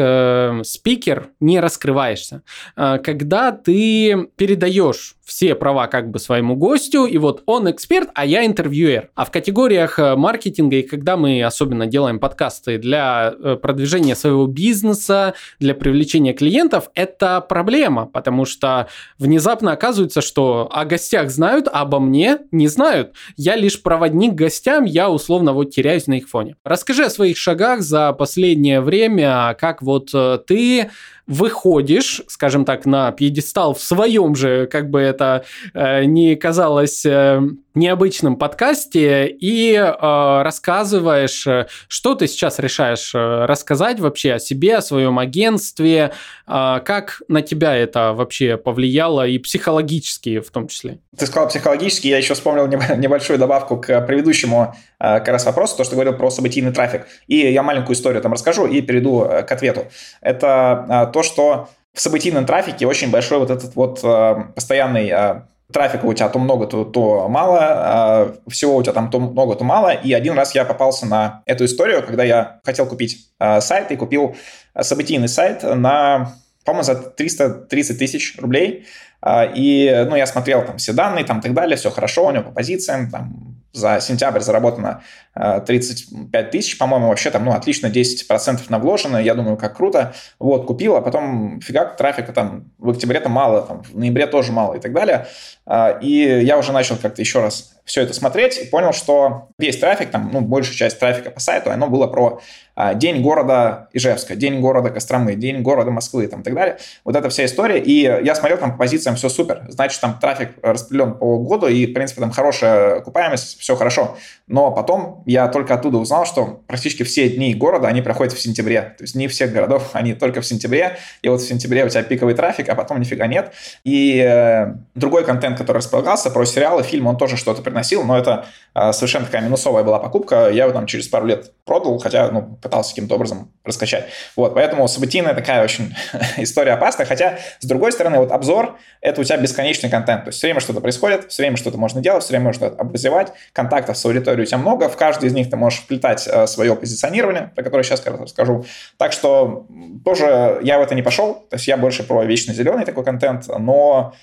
[SPEAKER 1] спикер не раскрываешься, когда ты передаешь все права как бы своему гостю, и вот он эксперт, а я интервьюер. А в категориях э, маркетинга, и когда мы особенно делаем подкасты для э, продвижения своего бизнеса, для привлечения клиентов, это проблема, потому что внезапно оказывается, что о гостях знают, а обо мне не знают. Я лишь проводник гостям, я условно вот теряюсь на их фоне. Расскажи о своих шагах за последнее время, как вот э, ты выходишь, скажем так, на пьедестал в своем же, как бы это э, не казалось э, необычном подкасте, и э, рассказываешь, э, что ты сейчас решаешь э, рассказать вообще о себе, о своем агентстве, э, как на тебя это вообще повлияло и психологически в том числе.
[SPEAKER 2] Ты сказал психологически, я еще вспомнил небольшую добавку к предыдущему как раз вопросу, то, что говорил про событийный трафик. И я маленькую историю там расскажу и перейду к ответу. Это то, то, что в событийном трафике очень большой вот этот вот э, постоянный э, трафика у тебя то много, то, то мало, э, всего у тебя там то много, то мало. И один раз я попался на эту историю, когда я хотел купить э, сайт и купил событийный сайт на, по-моему, за 330 тысяч рублей. Э, и, ну, я смотрел там все данные, там и так далее, все хорошо у него по позициям, там за сентябрь заработано 35 э, тысяч, по-моему, вообще там, ну, отлично, 10% на вложено, я думаю, как круто. Вот, купил, а потом фигак, трафика там в октябре-то мало, там, в ноябре тоже мало и так далее. А, и я уже начал как-то еще раз все это смотреть и понял, что весь трафик, там, ну, большая часть трафика по сайту, оно было про а, день города Ижевска, день города Костромы, день города Москвы там, и так далее. Вот эта вся история. И я смотрел там по позициям, все супер. Значит, там трафик распределен по году, и, в принципе, там хорошая окупаемость, все хорошо. Но потом я только оттуда узнал, что практически все дни города, они проходят в сентябре. То есть не всех городов, [laughs] они только в сентябре. И вот в сентябре у тебя пиковый трафик, а потом нифига нет. И э, другой контент, который располагался про сериалы, фильмы, он тоже что-то приносил, но это э, совершенно такая минусовая была покупка. Я его там через пару лет продал, хотя, ну, пытался каким-то образом раскачать. Вот, поэтому событийная такая очень [laughs] история опасная. Хотя, с другой стороны, вот обзор — это у тебя бесконечный контент. То есть все время что-то происходит, все время что-то можно делать, все время можно обозревать. Контактов с аудиторией у тебя много, в каждый из них ты можешь вплетать э, свое позиционирование, про которое сейчас расскажу. Так что тоже я в это не пошел, то есть я больше про вечно зеленый такой контент, но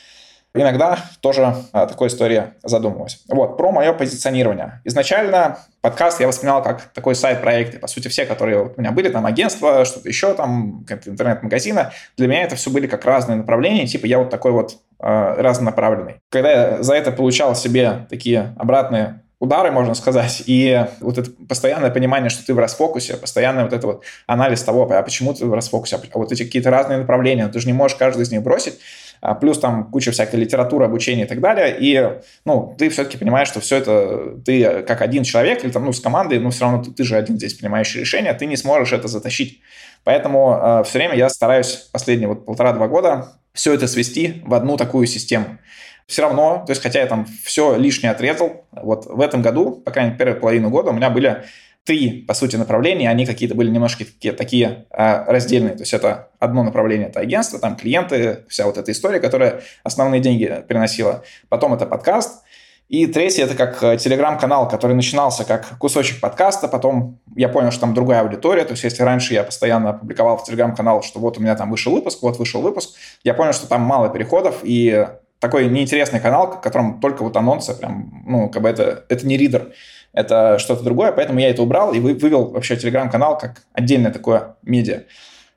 [SPEAKER 2] иногда тоже о такой истории задумываюсь. Вот, про мое позиционирование. Изначально подкаст я воспринял как такой сайт-проект. По сути, все, которые у меня были, там агентство, что-то еще, там интернет-магазина, для меня это все были как разные направления. Типа я вот такой вот э, разнонаправленный. Когда я за это получал себе такие обратные удары, можно сказать, и вот это постоянное понимание, что ты в расфокусе, постоянный вот это вот анализ того, а почему ты в расфокусе, а вот эти какие-то разные направления, ты же не можешь каждый из них бросить, а плюс там куча всякой литературы, обучения и так далее, и, ну, ты все-таки понимаешь, что все это ты как один человек или там, ну, с командой, ну, все равно ты, ты же один здесь принимающий решение, ты не сможешь это затащить. Поэтому э, все время я стараюсь последние вот полтора-два года все это свести в одну такую систему все равно, то есть хотя я там все лишнее отрезал, вот в этом году, по крайней мере, первую половину года у меня были три, по сути, направления, они какие-то были немножко такие, такие раздельные. То есть это одно направление – это агентство, там клиенты, вся вот эта история, которая основные деньги приносила. Потом это подкаст. И третье – это как э, телеграм-канал, который начинался как кусочек подкаста, потом я понял, что там другая аудитория, то есть если раньше я постоянно публиковал в телеграм-канал, что вот у меня там вышел выпуск, вот вышел выпуск, я понял, что там мало переходов, и такой неинтересный канал, в котором только вот анонсы, прям, ну, как бы это, это не ридер, это что-то другое, поэтому я это убрал и вывел вообще телеграм-канал как отдельное такое медиа.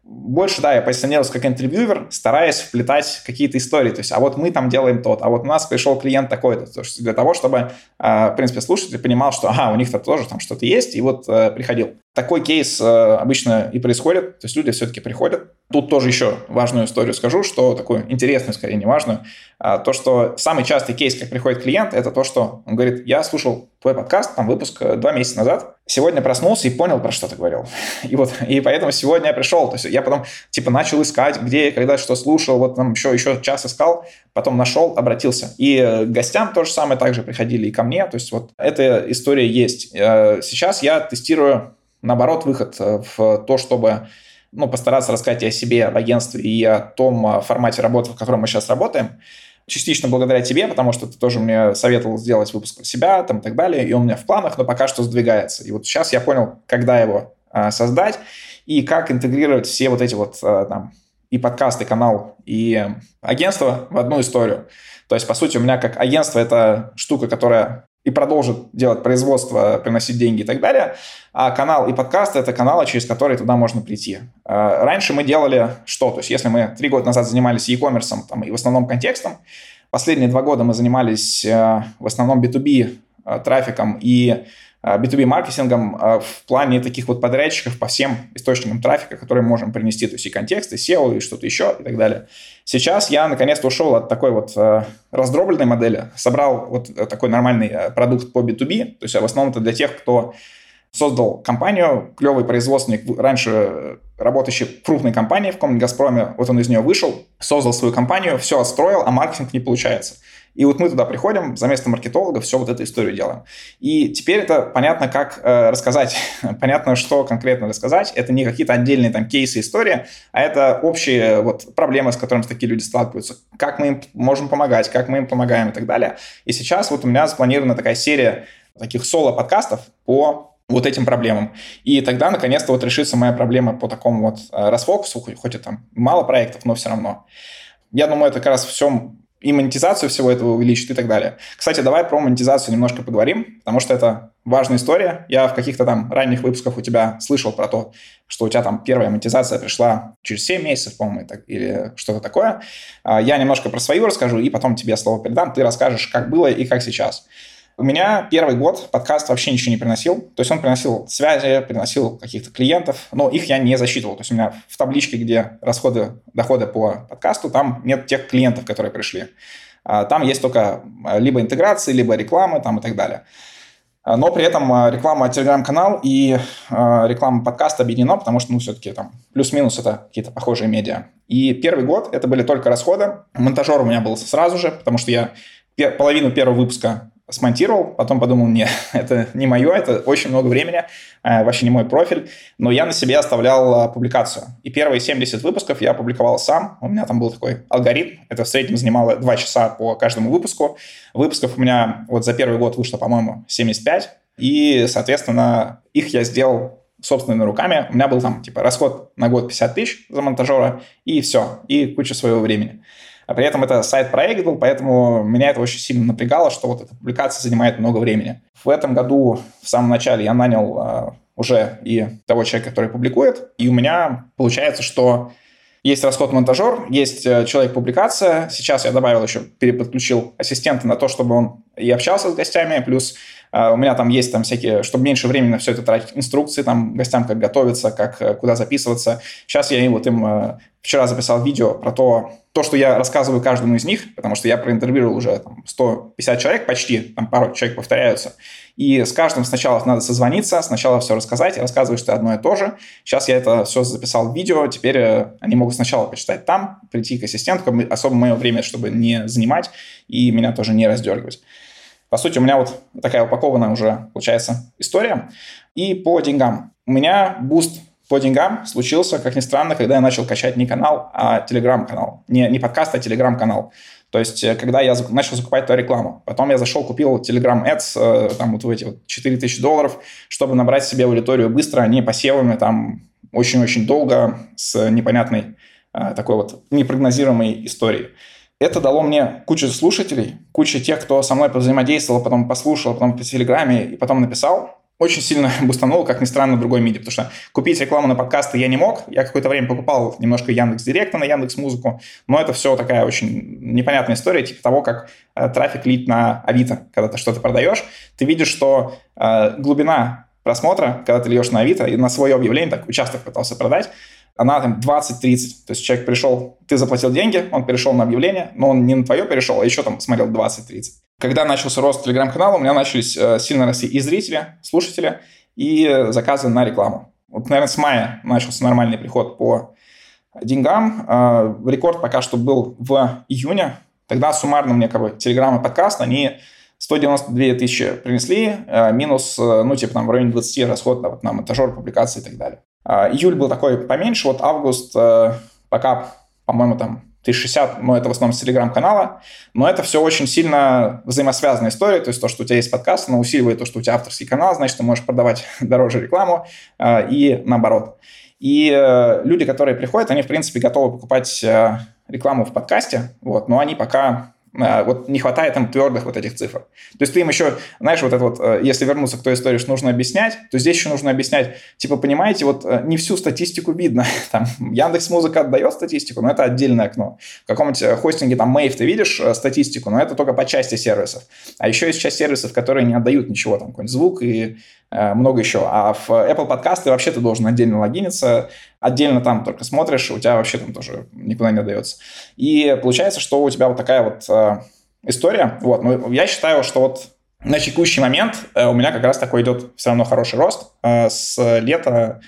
[SPEAKER 2] Больше, да, я позиционировался как интервьюер, стараясь вплетать какие-то истории. То есть, а вот мы там делаем тот, а вот у нас пришел клиент такой-то. То есть, для того, чтобы, а, в принципе, слушатель понимал, что, ага, у них-то тоже там что-то есть, и вот э, приходил. Такой кейс э, обычно и происходит, то есть люди все-таки приходят. Тут тоже еще важную историю скажу, что такую интересную, скорее, не важную. А, то, что самый частый кейс, как приходит клиент, это то, что он говорит, я слушал твой подкаст, там выпуск э, два месяца назад, сегодня проснулся и понял, про что ты говорил. [laughs] И вот, и поэтому сегодня я пришел, то есть я потом, типа, начал искать, где, когда, что слушал, вот там еще, еще час искал, потом нашел, обратился. И к гостям то же самое также приходили и ко мне, то есть вот эта история есть. Э, сейчас я тестирую наоборот, выход э, в то, чтобы ну, постараться рассказать и о себе, об агентстве и о том э, формате работы, в котором мы сейчас работаем. Частично благодаря тебе, потому что ты тоже мне советовал сделать выпуск себя там, и так далее, и он у меня в планах, но пока что сдвигается. И вот сейчас я понял, когда его а, создать и как интегрировать все вот эти вот а, там, и подкаст, и канал, и агентство в одну историю. То есть, по сути, у меня как агентство это штука, которая и продолжит делать производство, приносить деньги и так далее. А канал и подкаст – это каналы, через которые туда можно прийти. А, раньше мы делали что? То есть если мы три года назад занимались e-commerce там, и в основном контекстом, последние два года мы занимались э, в основном B2B э, трафиком и B2B-маркетингом а, а, в плане таких вот подрядчиков по всем источникам трафика, которые можем принести, то есть и контекст, и SEO, и что-то еще, и так далее. Сейчас я наконец-то ушел от такой вот а, раздробленной модели, собрал вот такой нормальный продукт по B2B, то есть в основном это для тех, кто создал компанию, клевый производственник, раньше работающий в крупной компании в каком-нибудь «Газпроме», вот он из нее вышел, создал свою компанию, все отстроил, а маркетинг не получается. И вот мы туда приходим, за место маркетолога все вот эту историю делаем. И теперь это понятно, как э, рассказать, [laughs] понятно, что конкретно рассказать. Это не какие-то отдельные там кейсы, истории, а это общие вот проблемы, с которыми такие люди сталкиваются. Как мы им можем помогать, как мы им помогаем и так далее. И сейчас вот у меня запланирована такая серия таких соло-подкастов по вот этим проблемам. И тогда, наконец-то, вот решится моя проблема по такому вот э, расфокусу, хоть и там мало проектов, но все равно. Я думаю, это как раз все и монетизацию всего этого увеличит и так далее. Кстати, давай про монетизацию немножко поговорим, потому что это важная история. Я в каких-то там ранних выпусках у тебя слышал про то, что у тебя там первая монетизация пришла через 7 месяцев, по-моему, или что-то такое. А, я немножко про свою расскажу, и потом тебе слово передам. Ты расскажешь, как было и как сейчас. У меня первый год подкаст вообще ничего не приносил. То есть он приносил связи, приносил каких-то клиентов, но их я не засчитывал. То есть у меня в табличке, где расходы, доходы по подкасту, там нет тех клиентов, которые пришли. А, там есть только а, либо интеграции, либо рекламы там и так далее. А, но при этом реклама телеграм-канал и реклама подкаста объединено, потому что, ну, все-таки там плюс-минус это какие-то похожие медиа. И первый год это были только расходы. Монтажер у меня был сразу же, потому что я половину первого выпуска смонтировал, потом подумал, нет, [laughs] это не мое, это очень много времени, э, вообще не мой профиль, но я на себе оставлял э, публикацию. И первые 70 выпусков я опубликовал сам, у меня там был такой алгоритм, это в среднем занимало 2 часа по каждому выпуску. Выпусков у меня вот за первый год вышло, по-моему, 75, и, соответственно, их я сделал собственными руками. У меня был там, типа, расход на год 50 тысяч за монтажера, и все, и куча своего времени. А при этом это сайт-проект был, поэтому меня это очень сильно напрягало, что вот эта публикация занимает много времени. В этом году, в самом начале, я нанял э, уже и того человека, который публикует, и у меня получается, что есть расход-монтажер, есть э, человек-публикация. Сейчас я добавил еще, переподключил ассистента на то, чтобы он и общался с гостями, плюс у меня там есть там всякие, чтобы меньше времени на все это тратить, инструкции там гостям, как готовиться, как э, куда записываться. Сейчас я вот им uh, вчера записал видео про то, то, что я рассказываю каждому из них, потому что я проинтервьюировал уже там, 150 человек почти, там пару человек повторяются, и с каждым сначала надо созвониться, сначала все рассказать, рассказываешь ты одно и то же. Сейчас я это все записал в видео, теперь э, они могут сначала почитать там, прийти к ассистенту, особо мое время, чтобы не занимать, и меня тоже не раздергивать. По сути, у меня вот такая упакованная уже, получается, история. И по деньгам. У меня буст по деньгам случился, как ни странно, когда я начал качать не канал, а телеграм-канал. Не, не подкаст, а телеграм-канал. То есть, э, когда я начал закупать ту рекламу. Потом я зашел, купил Telegram Ads, э, там вот в эти вот 4000 долларов, чтобы набрать себе аудиторию быстро, а не посевами, там очень-очень долго, с непонятной э, такой вот непрогнозируемой историей. Это дало мне кучу слушателей, кучу тех, кто со мной взаимодействовал, потом послушал, потом по Телеграме и потом написал очень сильно [laughs] бустанул, как ни странно, другой медиа, потому что купить рекламу на подкасты я не мог. Я какое-то время покупал немножко Яндекс Директа на Яндекс Музыку, но это все такая очень непонятная история, типа того, как э, трафик лит на Авито, когда ты что-то продаешь. Ты видишь, что э, глубина просмотра, когда ты льешь на Авито, и на свое объявление, так, участок пытался продать, она там 20-30. То есть человек пришел, ты заплатил деньги, он перешел на объявление, но он не на твое перешел, а еще там смотрел 20-30. Когда начался рост телеграм-канала, у меня начались э, сильно расти и зрители, слушатели, и заказы на рекламу. Вот, наверное, с мая начался нормальный приход по деньгам. Э, рекорд пока что был в июне. Тогда суммарно мне как бы телеграм и подкаст, они 192 тысячи принесли, э, минус, ну, типа, там, в районе 20 расход на, вот, на монтажер, публикации и так далее. Июль был такой поменьше, вот август пока, по-моему, там 1060, но это в основном с телеграм-канала. Но это все очень сильно взаимосвязанная история. То есть то, что у тебя есть подкаст, оно усиливает то, что у тебя авторский канал, значит, ты можешь продавать [laughs] дороже рекламу э, и наоборот. И э, люди, которые приходят, они, в принципе, готовы покупать э, рекламу в подкасте, вот, но они пока а, вот не хватает им твердых вот этих цифр. То есть ты им еще, знаешь, вот это вот, э, если вернуться к той истории, что нужно объяснять, то здесь еще нужно объяснять, типа, понимаете, вот э, не всю статистику видно. [laughs] Там Яндекс Музыка отдает статистику, но это отдельное окно. В каком-нибудь э, хостинге, там, Mave ты видишь статистику, но это только по части сервисов. А еще есть часть сервисов, которые не отдают ничего, там, какой-нибудь звук и много еще. А в Apple Podcast ты вообще ты должен отдельно логиниться, отдельно там только смотришь, у тебя вообще там тоже никуда не отдается. И получается, что у тебя вот такая вот э, история. Вот, но я считаю, что вот на текущий момент э, у меня как раз такой идет все равно хороший рост. Э, с лета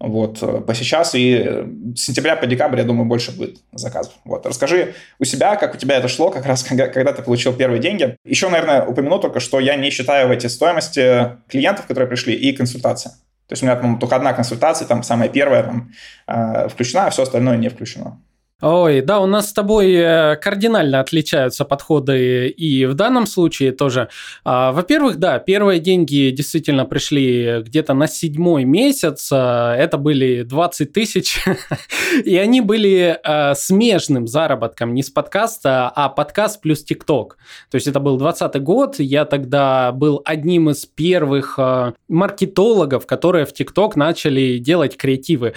[SPEAKER 2] вот, э, по сейчас и с сентября по декабрь, я думаю, больше будет заказов. Вот, расскажи у себя, как у тебя это шло, как раз [laughs] когда, когда ты получил первые деньги. Еще, наверное, упомяну только, что я не считаю в эти стоимости клиентов, которые пришли, и консультации. То есть у меня, по-моему, только одна консультация, там самая первая там, э, включена, а все остальное не включено.
[SPEAKER 1] Ой, да, у нас с тобой э, кардинально отличаются подходы и в данном случае тоже. А, во-первых, да, первые деньги действительно пришли где-то на седьмой месяц, а, это были 20 тысяч, [laughs] и они были а, смежным заработком не с подкаста, а подкаст плюс ТикТок. То есть это был 20 год, я тогда был одним из первых маркетологов, которые в ТикТок начали делать креативы.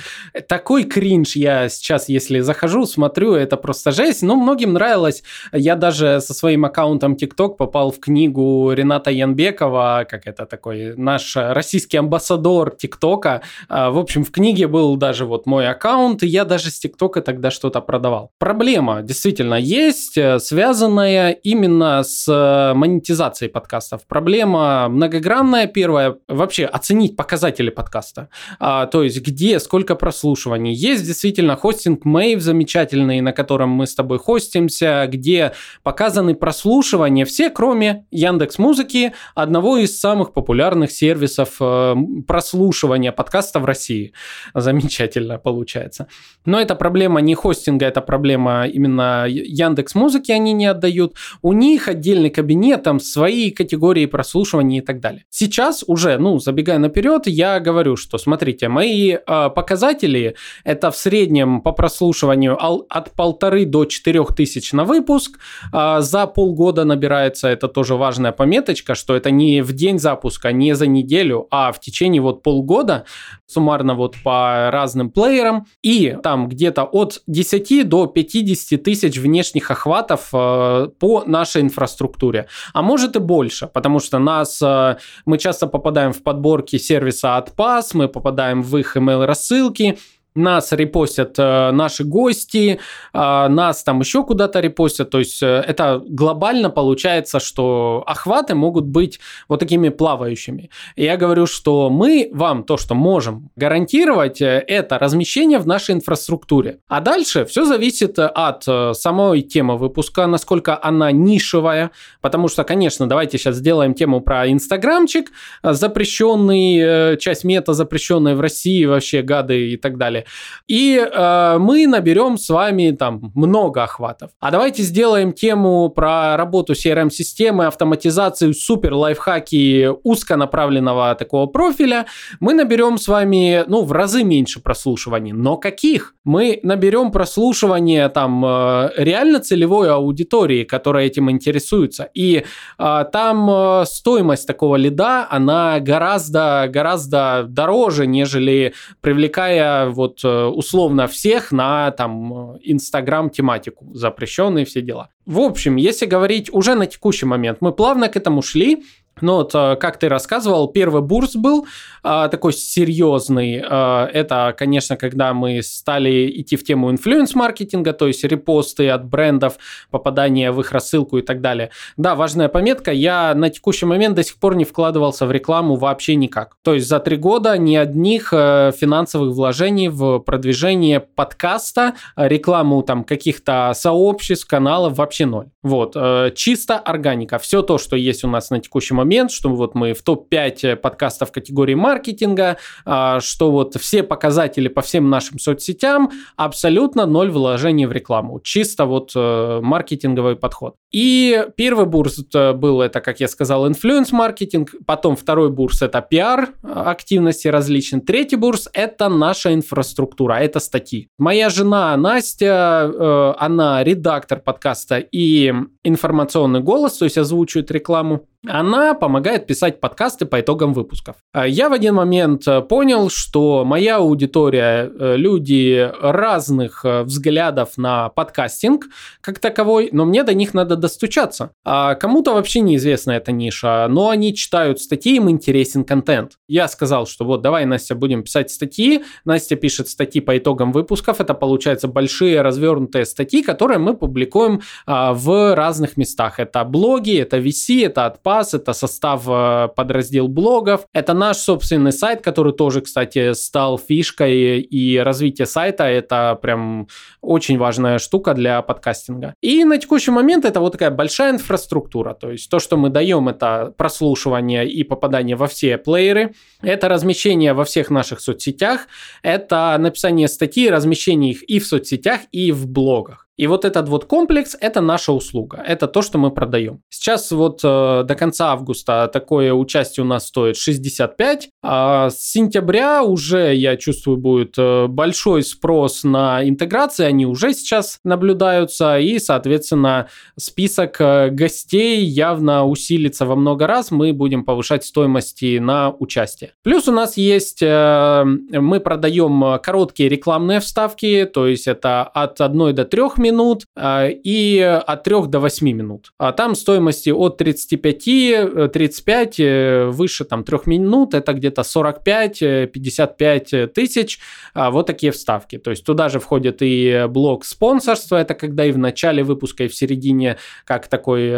[SPEAKER 1] Такой кринж я сейчас, если захожу, смотрю, это просто жесть. Но многим нравилось. Я даже со своим аккаунтом TikTok попал в книгу Рената Янбекова, как это такой наш российский амбассадор ТикТока. А, в общем, в книге был даже вот мой аккаунт, и я даже с ТикТока тогда что-то продавал. Проблема действительно есть, э, связанная именно с э, монетизацией подкастов. Проблема многогранная. Первая, вообще оценить показатели подкаста. А, то есть где, сколько прослушиваний. Есть действительно хостинг Mave замечательный, замечательный, на котором мы с тобой хостимся, где показаны прослушивания все, кроме Яндекс Музыки, одного из самых популярных сервисов э, прослушивания подкаста в России. Замечательно получается. Но это проблема не хостинга, это проблема именно Яндекс Музыки, они не отдают. У них отдельный кабинет, там свои категории прослушивания и так далее. Сейчас уже, ну, забегая наперед, я говорю, что смотрите, мои э, показатели это в среднем по прослушиванию от полторы до четырех тысяч на выпуск. А, за полгода набирается, это тоже важная пометочка, что это не в день запуска, не за неделю, а в течение вот полгода, суммарно вот по разным плеерам. И там где-то от 10 до 50 тысяч внешних охватов а, по нашей инфраструктуре. А может и больше, потому что нас, а, мы часто попадаем в подборки сервиса от PAS, мы попадаем в их email рассылки, нас репостят э, наши гости, э, нас там еще куда-то репостят. То есть э, это глобально получается, что охваты могут быть вот такими плавающими. Я говорю, что мы вам то, что можем гарантировать, это размещение в нашей инфраструктуре. А дальше все зависит от самой темы выпуска, насколько она нишевая. Потому что, конечно, давайте сейчас сделаем тему про Инстаграмчик, запрещенный, часть мета запрещенная в России, вообще гады и так далее. И э, мы наберем с вами там много охватов. А давайте сделаем тему про работу CRM-системы, автоматизацию, супер лайфхаки узконаправленного такого профиля. Мы наберем с вами, ну, в разы меньше прослушиваний. Но каких? Мы наберем прослушивание там э, реально целевой аудитории, которая этим интересуется. И э, там э, стоимость такого лида, она гораздо, гораздо дороже, нежели привлекая вот вот э, условно всех на там Инстаграм тематику, запрещенные все дела. В общем, если говорить уже на текущий момент, мы плавно к этому шли, ну вот, э, как ты рассказывал, первый бурс был а, такой серьезный. А, это, конечно, когда мы стали идти в тему инфлюенс-маркетинга, то есть репосты от брендов, попадание в их рассылку и так далее. Да, важная пометка, я на текущий момент до сих пор не вкладывался в рекламу вообще никак. То есть за три года ни одних э, финансовых вложений в продвижение подкаста, рекламу там каких-то сообществ, каналов вообще ноль. Вот, э, чисто органика. Все то, что есть у нас на текущий момент момент, что вот мы в топ-5 подкастов категории маркетинга, а, что вот все показатели по всем нашим соцсетям абсолютно ноль вложений в рекламу. Чисто вот э, маркетинговый подход. И первый бурс э, был это, как я сказал, инфлюенс-маркетинг, потом второй бурс это пиар, э, активности различные, третий бурс это наша инфраструктура, это статьи. Моя жена Настя, она редактор подкаста и информационный голос, то есть озвучивает рекламу она помогает писать подкасты по итогам выпусков. А я в один момент э, понял, что моя аудитория, э, люди разных э, взглядов на подкастинг как таковой, но мне до них надо достучаться. А кому-то вообще неизвестна эта ниша, но они читают статьи, им интересен контент. Я сказал, что вот давай, Настя, будем писать статьи. Настя пишет статьи по итогам выпусков. Это получается большие развернутые статьи, которые мы публикуем а, в разных местах. Это блоги, это VC, это отпад Pass, это состав э, подраздел блогов. Это наш собственный сайт, который тоже, кстати, стал фишкой и развитие сайта это прям очень важная штука для подкастинга. И на текущий момент это вот такая большая инфраструктура, то есть то, что мы даем, это прослушивание и попадание во все плееры, это размещение во всех наших соцсетях, это написание статей, размещение их и в соцсетях, и в блогах. И вот этот вот комплекс – это наша услуга, это то, что мы продаем. Сейчас вот э, до конца августа такое участие у нас стоит 65, а с сентября уже, я чувствую, будет э, большой спрос на интеграции, они уже сейчас наблюдаются, и, соответственно, список э, гостей явно усилится во много раз, мы будем повышать стоимости на участие. Плюс у нас есть, э, мы продаем короткие рекламные вставки, то есть это от 1 до 3 минут а, и от 3 до 8 минут. А там стоимости от 35, 35, э, э, выше там 3 минут, это где-то 45-55 э, тысяч. А, вот такие вставки. То есть туда же входит и блок спонсорства, это когда и в начале выпуска, и в середине, как такой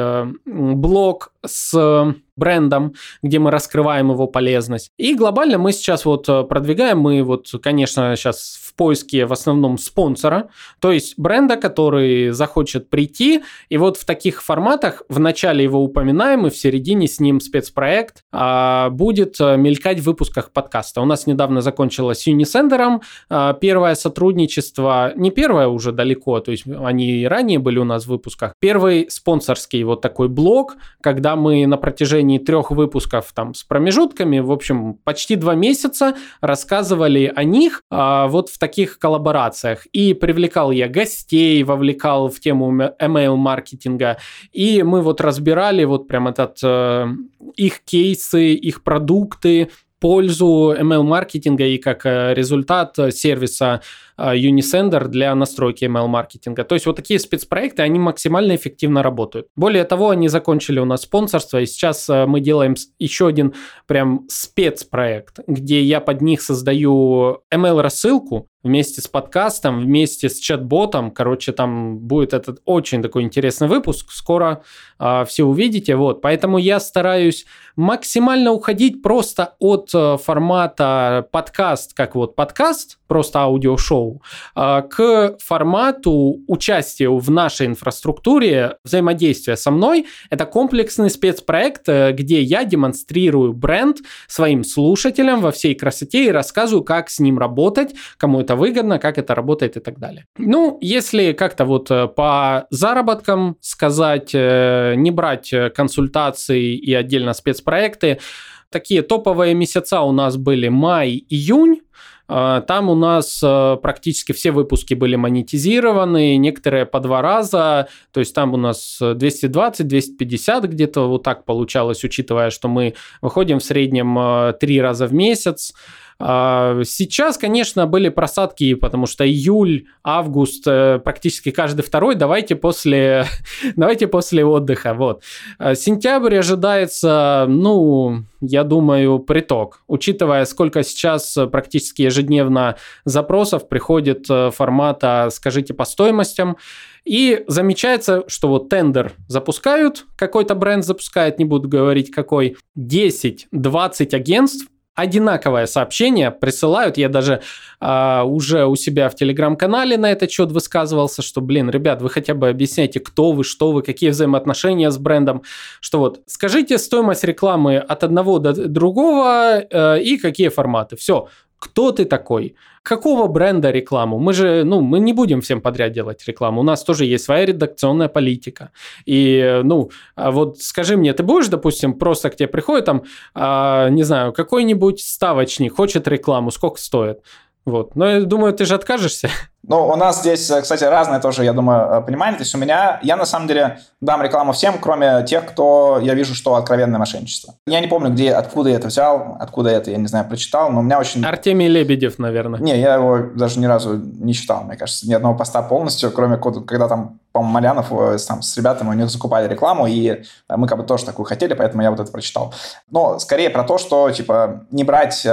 [SPEAKER 1] блок с брендом, где мы раскрываем его полезность. И глобально мы сейчас вот э, продвигаем, мы вот, конечно, сейчас в поиске в основном спонсора, то есть бренда, который захочет прийти, и вот в таких форматах в начале его упоминаем, и в середине с ним спецпроект а, будет э, мелькать в выпусках подкаста. У нас недавно закончилось с Unisender, а, первое сотрудничество, не первое уже далеко, то есть они и ранее были у нас в выпусках. Первый спонсорский вот такой блок, когда мы на протяжении протяжении трех выпусков там с промежутками, в общем, почти два месяца рассказывали о них а, вот в таких коллаборациях. И привлекал я гостей, вовлекал в тему email-маркетинга, и мы вот разбирали вот прям этот э, их кейсы, их продукты, пользу ML-маркетинга и как э, результат сервиса э, Unisender для настройки ML-маркетинга. То есть вот такие спецпроекты, они максимально эффективно работают. Более того, они закончили у нас спонсорство, и сейчас э, мы делаем еще один прям спецпроект, где я под них создаю ML-рассылку, вместе с подкастом, вместе с чат-ботом. Короче, там будет этот очень такой интересный выпуск. Скоро э, все увидите. Вот, поэтому я стараюсь максимально уходить просто от э, формата подкаст, как вот подкаст, просто аудиошоу, э, к формату участия в нашей инфраструктуре, взаимодействия со мной. Это комплексный спецпроект, э, где я демонстрирую бренд своим слушателям во всей красоте и рассказываю, как с ним работать, кому это выгодно, как это работает и так далее. Ну, если как-то вот э, по заработкам сказать, э, не брать консультации и отдельно спецпроекты, такие топовые месяца у нас были май, июнь. А, там у нас э, практически все выпуски были монетизированы, некоторые по два раза, то есть там у нас 220-250 где-то вот так получалось, учитывая, что мы выходим в среднем три раза в месяц. А, сейчас, конечно, были просадки, потому что июль, август, э, практически каждый второй, давайте после, [laughs] давайте после отдыха, вот. А, сентябрь ожидается, ну, я думаю, приток, учитывая, сколько сейчас практически ежедневно запросов приходит э, формата «скажите по стоимостям», и замечается, что вот тендер запускают, какой-то бренд запускает, не буду говорить какой, 10-20 агентств одинаковое сообщение присылают. Я даже а, уже у себя в телеграм-канале на этот счет высказывался, что, блин, ребят, вы хотя бы объясняйте, кто вы, что вы, какие взаимоотношения с брендом, что вот, скажите стоимость рекламы от одного до другого э, и какие форматы. Все, кто ты такой? Какого бренда рекламу? Мы же, ну, мы не будем всем подряд делать рекламу. У нас тоже есть своя редакционная политика. И, ну, а вот скажи мне, ты будешь, допустим, просто к тебе приходит там, а, не знаю, какой-нибудь ставочник хочет рекламу, сколько стоит? Вот. Но я думаю, ты же откажешься. [laughs]
[SPEAKER 2] Ну, у нас здесь, э, кстати, разное тоже, я думаю, э, понимание. То есть у меня, я на самом деле дам рекламу всем, кроме тех, кто я вижу, что откровенное мошенничество. Я не помню, где, откуда я это взял, откуда я это, я не знаю, прочитал, но у меня очень...
[SPEAKER 1] Артемий Лебедев, наверное.
[SPEAKER 2] Не, я его даже ни разу не читал, мне кажется, ни одного поста полностью, кроме когда там, по-моему, Малянов э, там, с ребятами у них закупали рекламу, и мы как бы тоже такую хотели, поэтому я вот это прочитал. Но скорее про то, что, типа, не брать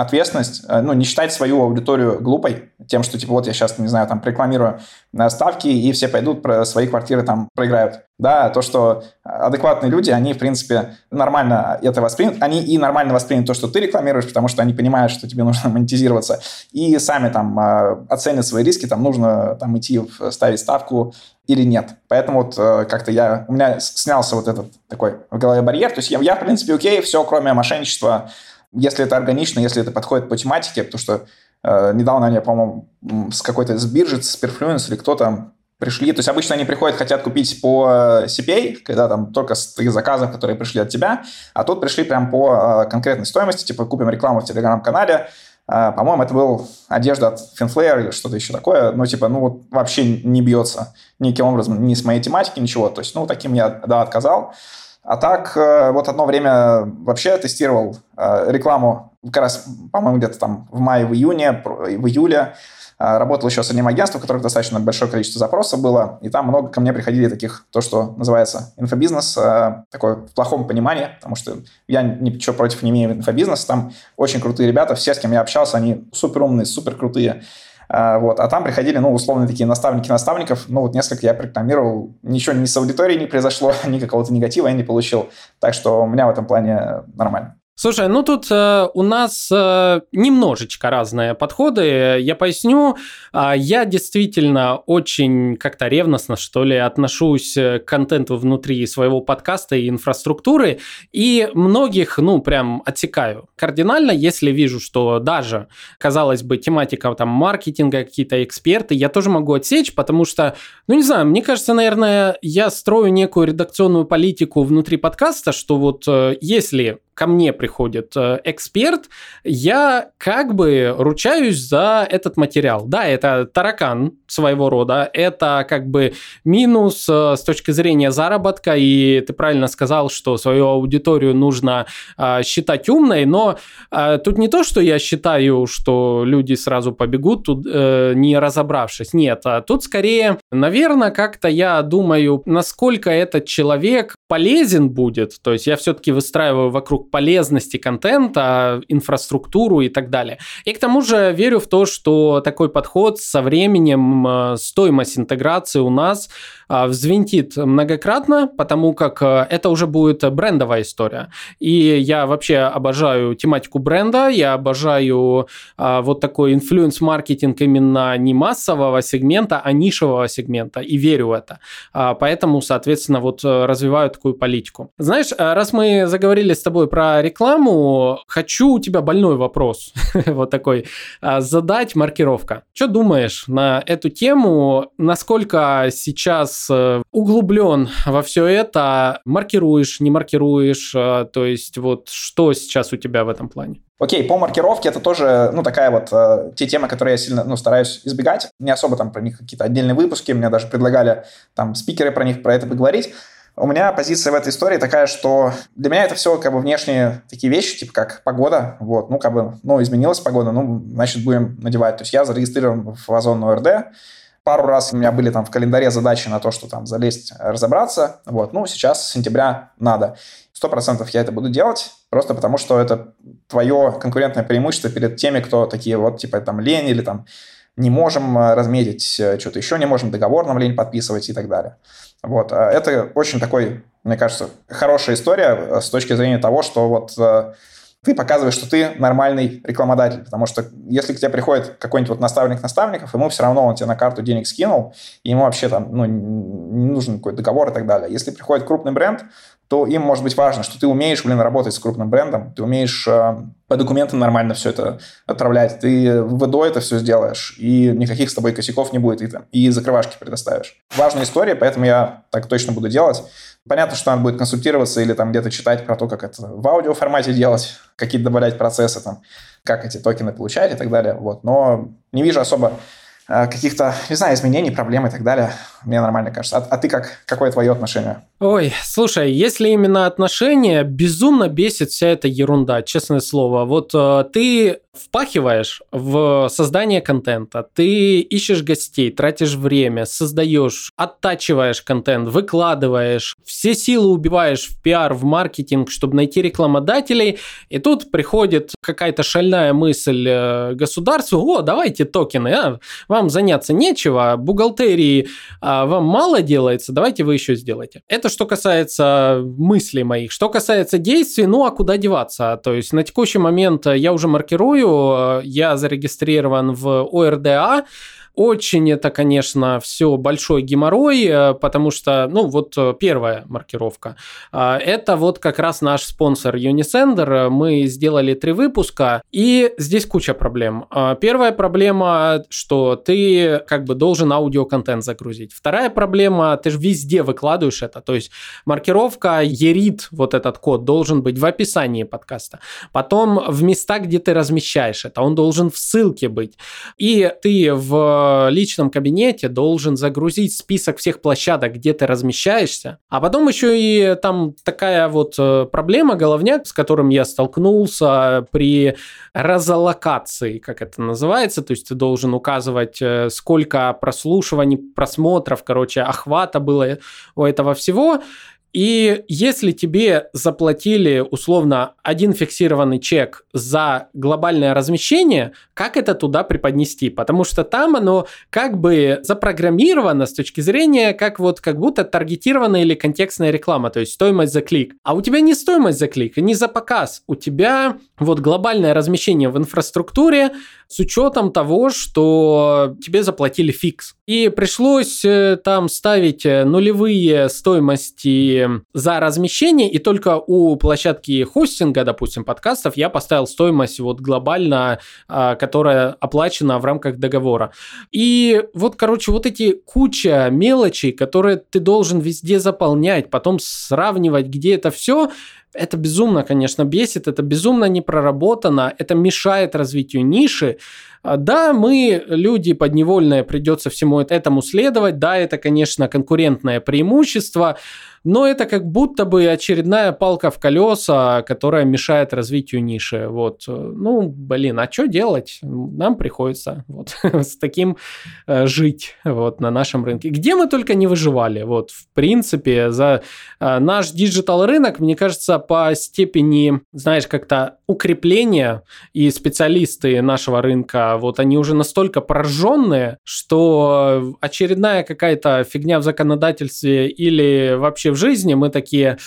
[SPEAKER 2] ответственность, э, ну, не считать свою аудиторию глупой, тем, что, типа, вот я сейчас, не знаю, там, рекламирую ставки, и все пойдут, про свои квартиры там проиграют. Да, то, что адекватные люди, они, в принципе, нормально это воспримут, они и нормально воспримут то, что ты рекламируешь, потому что они понимают, что тебе [laughs] нужно монетизироваться, и сами там э, оценят свои риски, там, нужно там идти, ставить ставку или нет. Поэтому вот э, как-то я, у меня снялся вот этот такой в голове барьер, то есть я, я в принципе, окей, все, кроме мошенничества, если это органично, если это подходит по тематике, потому что э, недавно они, по-моему, с какой-то с биржи, с Perfluence или кто-то пришли. То есть обычно они приходят, хотят купить по CPA, когда там только с твоих заказов, которые пришли от тебя, а тут пришли прям по э, конкретной стоимости, типа купим рекламу в телеграм-канале, э, по-моему, это был одежда от Finflare или что-то еще такое. Ну, типа, ну, вот вообще не бьется никаким образом ни с моей тематики, ничего. То есть, ну, таким я, да, отказал. А так, э, вот одно время вообще тестировал э, рекламу, как раз, по-моему, где-то там в мае, в июне, в июле. Э, работал еще с одним агентством, у которых достаточно большое количество запросов было, и там много ко мне приходили таких, то, что называется инфобизнес, такой в плохом понимании, потому что я ничего против не имею инфобизнеса, там очень крутые ребята, все, с кем я общался, они супер умные, супер крутые, вот. А там приходили, ну, условно, такие наставники наставников. Ну, вот несколько я прорекламировал. Ничего ни с аудиторией не произошло, [laughs] ни какого-то негатива я не получил. Так что у меня в этом плане нормально.
[SPEAKER 1] Слушай, ну тут э, у нас э, немножечко разные подходы. Я поясню. Э, я действительно очень как-то ревностно, что ли, отношусь к контенту внутри своего подкаста и инфраструктуры. И многих, ну, прям отсекаю кардинально, если вижу, что даже, казалось бы, тематика там маркетинга, какие-то эксперты, я тоже могу отсечь, потому что, ну, не знаю, мне кажется, наверное, я строю некую редакционную политику внутри подкаста, что вот э, если ко мне приходит э, эксперт, я как бы ручаюсь за этот материал. Да, это таракан своего рода, это как бы минус э, с точки зрения заработка, и ты правильно сказал, что свою аудиторию нужно э, считать умной, но тут не то, что я считаю, что люди сразу побегут, тут не разобравшись. Нет, а тут скорее, наверное, как-то я думаю, насколько этот человек полезен будет, то есть я все-таки выстраиваю вокруг полезности контента, инфраструктуру и так далее. И к тому же верю в то, что такой подход со временем, э, стоимость интеграции у нас э, взвинтит многократно, потому как э, это уже будет брендовая история. И я вообще обожаю тематику бренда, я обожаю вот такой инфлюенс-маркетинг именно не массового сегмента, а нишевого сегмента, и верю в это. Поэтому, соответственно, вот развиваю такую политику. Знаешь, раз мы заговорили с тобой про про рекламу, хочу у тебя больной вопрос, [laughs] вот такой, а, задать маркировка. Что думаешь на эту тему? Насколько сейчас э, углублен во все это? Маркируешь, не маркируешь? Э, то есть вот что сейчас у тебя в этом плане?
[SPEAKER 2] Окей, по маркировке это тоже, ну, такая вот, э, те темы, которые я сильно, ну, стараюсь избегать. Не особо там про них какие-то отдельные выпуски, мне даже предлагали там спикеры про них, про это поговорить. У меня позиция в этой истории такая, что для меня это все как бы внешние такие вещи, типа как погода, вот, ну, как бы, ну, изменилась погода, ну, значит, будем надевать. То есть я зарегистрирован в Озон ОРД, пару раз у меня были там в календаре задачи на то, что там залезть, разобраться, вот, ну, сейчас с сентября надо. Сто процентов я это буду делать, просто потому что это твое конкурентное преимущество перед теми, кто такие вот, типа, там, лень или там не можем разметить, э, что-то еще не можем договор нам лень подписывать и так далее. Вот. А это очень такой, мне кажется, хорошая история э, с точки зрения того, что вот э, ты показываешь, что ты нормальный рекламодатель, потому что если к тебе приходит какой-нибудь вот наставник наставников, ему все равно он тебе на карту денег скинул, и ему вообще там ну, не нужен какой-то договор и так далее. Если приходит крупный бренд, то им может быть важно, что ты умеешь, блин, работать с крупным брендом, ты умеешь э, по документам нормально все это отправлять, ты в ВДО это все сделаешь, и никаких с тобой косяков не будет, и, там, и закрывашки предоставишь. Важная история, поэтому я так точно буду делать. Понятно, что надо будет консультироваться или там где-то читать про то, как это в аудио формате делать, какие-то добавлять процессы, там, как эти токены получать и так далее. Вот. Но не вижу особо Э, каких-то, не знаю, изменений, проблем и так далее. Мне нормально кажется. А, а ты как? Какое твое отношение?
[SPEAKER 1] Ой, слушай, если именно отношения, безумно бесит вся эта ерунда, честное слово. Вот э, ты впахиваешь в создание контента, ты ищешь гостей, тратишь время, создаешь, оттачиваешь контент, выкладываешь, все силы убиваешь в пиар, в маркетинг, чтобы найти рекламодателей, и тут приходит какая-то шальная мысль э, государству, о, давайте токены, а, вам заняться нечего, бухгалтерии а, вам мало делается, давайте вы еще сделаете. Это что касается мыслей моих. Что касается действий, ну а куда деваться? То есть на текущий момент я уже маркирую, Э, я зарегистрирован в ОРДА, очень это, конечно, все большой геморрой, э, потому что, ну, вот э, первая маркировка. А, это вот как раз наш спонсор Unisender. Мы сделали три выпуска, и здесь куча проблем. А, первая проблема, что ты как бы должен аудиоконтент загрузить. Вторая проблема, ты же везде выкладываешь это. То есть маркировка ERIT, вот этот код, должен быть в описании подкаста. Потом в местах, где ты размещаешь это, он должен в ссылке быть. И ты в личном кабинете должен загрузить список всех площадок, где ты размещаешься. А потом еще и там такая вот э, проблема, головняк, с которым я столкнулся при разалокации, как это называется. То есть ты должен указывать, э, сколько прослушиваний, просмотров, короче, охвата было у этого всего. И если тебе заплатили условно один фиксированный чек за глобальное размещение, как это туда преподнести? Потому что там оно как бы запрограммировано с точки зрения, как вот как будто таргетированная или контекстная реклама, то есть стоимость за клик. А у тебя не стоимость за клик, не за показ, у тебя вот глобальное размещение в инфраструктуре с учетом того, что тебе заплатили фикс. И пришлось э, там ставить э, нулевые стоимости за размещение, и только у площадки хостинга, допустим, подкастов, я поставил стоимость вот глобально, а, которая оплачена в рамках договора. И вот, короче, вот эти куча мелочей, которые ты должен везде заполнять, потом сравнивать, где это все, это безумно, конечно, бесит, это безумно не проработано, это мешает развитию ниши. А, да, мы, люди подневольные, придется всему этому следовать. Да, это, конечно, конкурентное преимущество, но это как будто бы очередная палка в колеса, которая мешает развитию ниши. Вот. Ну, блин, а что делать? Нам приходится вот [laughs] с таким э, жить вот на нашем рынке. Где мы только не выживали. Вот, в принципе, за э, наш digital рынок, мне кажется, по степени, знаешь, как-то укрепления и специалисты нашего рынка, вот они уже настолько пораженные, что очередная какая-то фигня в законодательстве или вообще в жизни мы такие,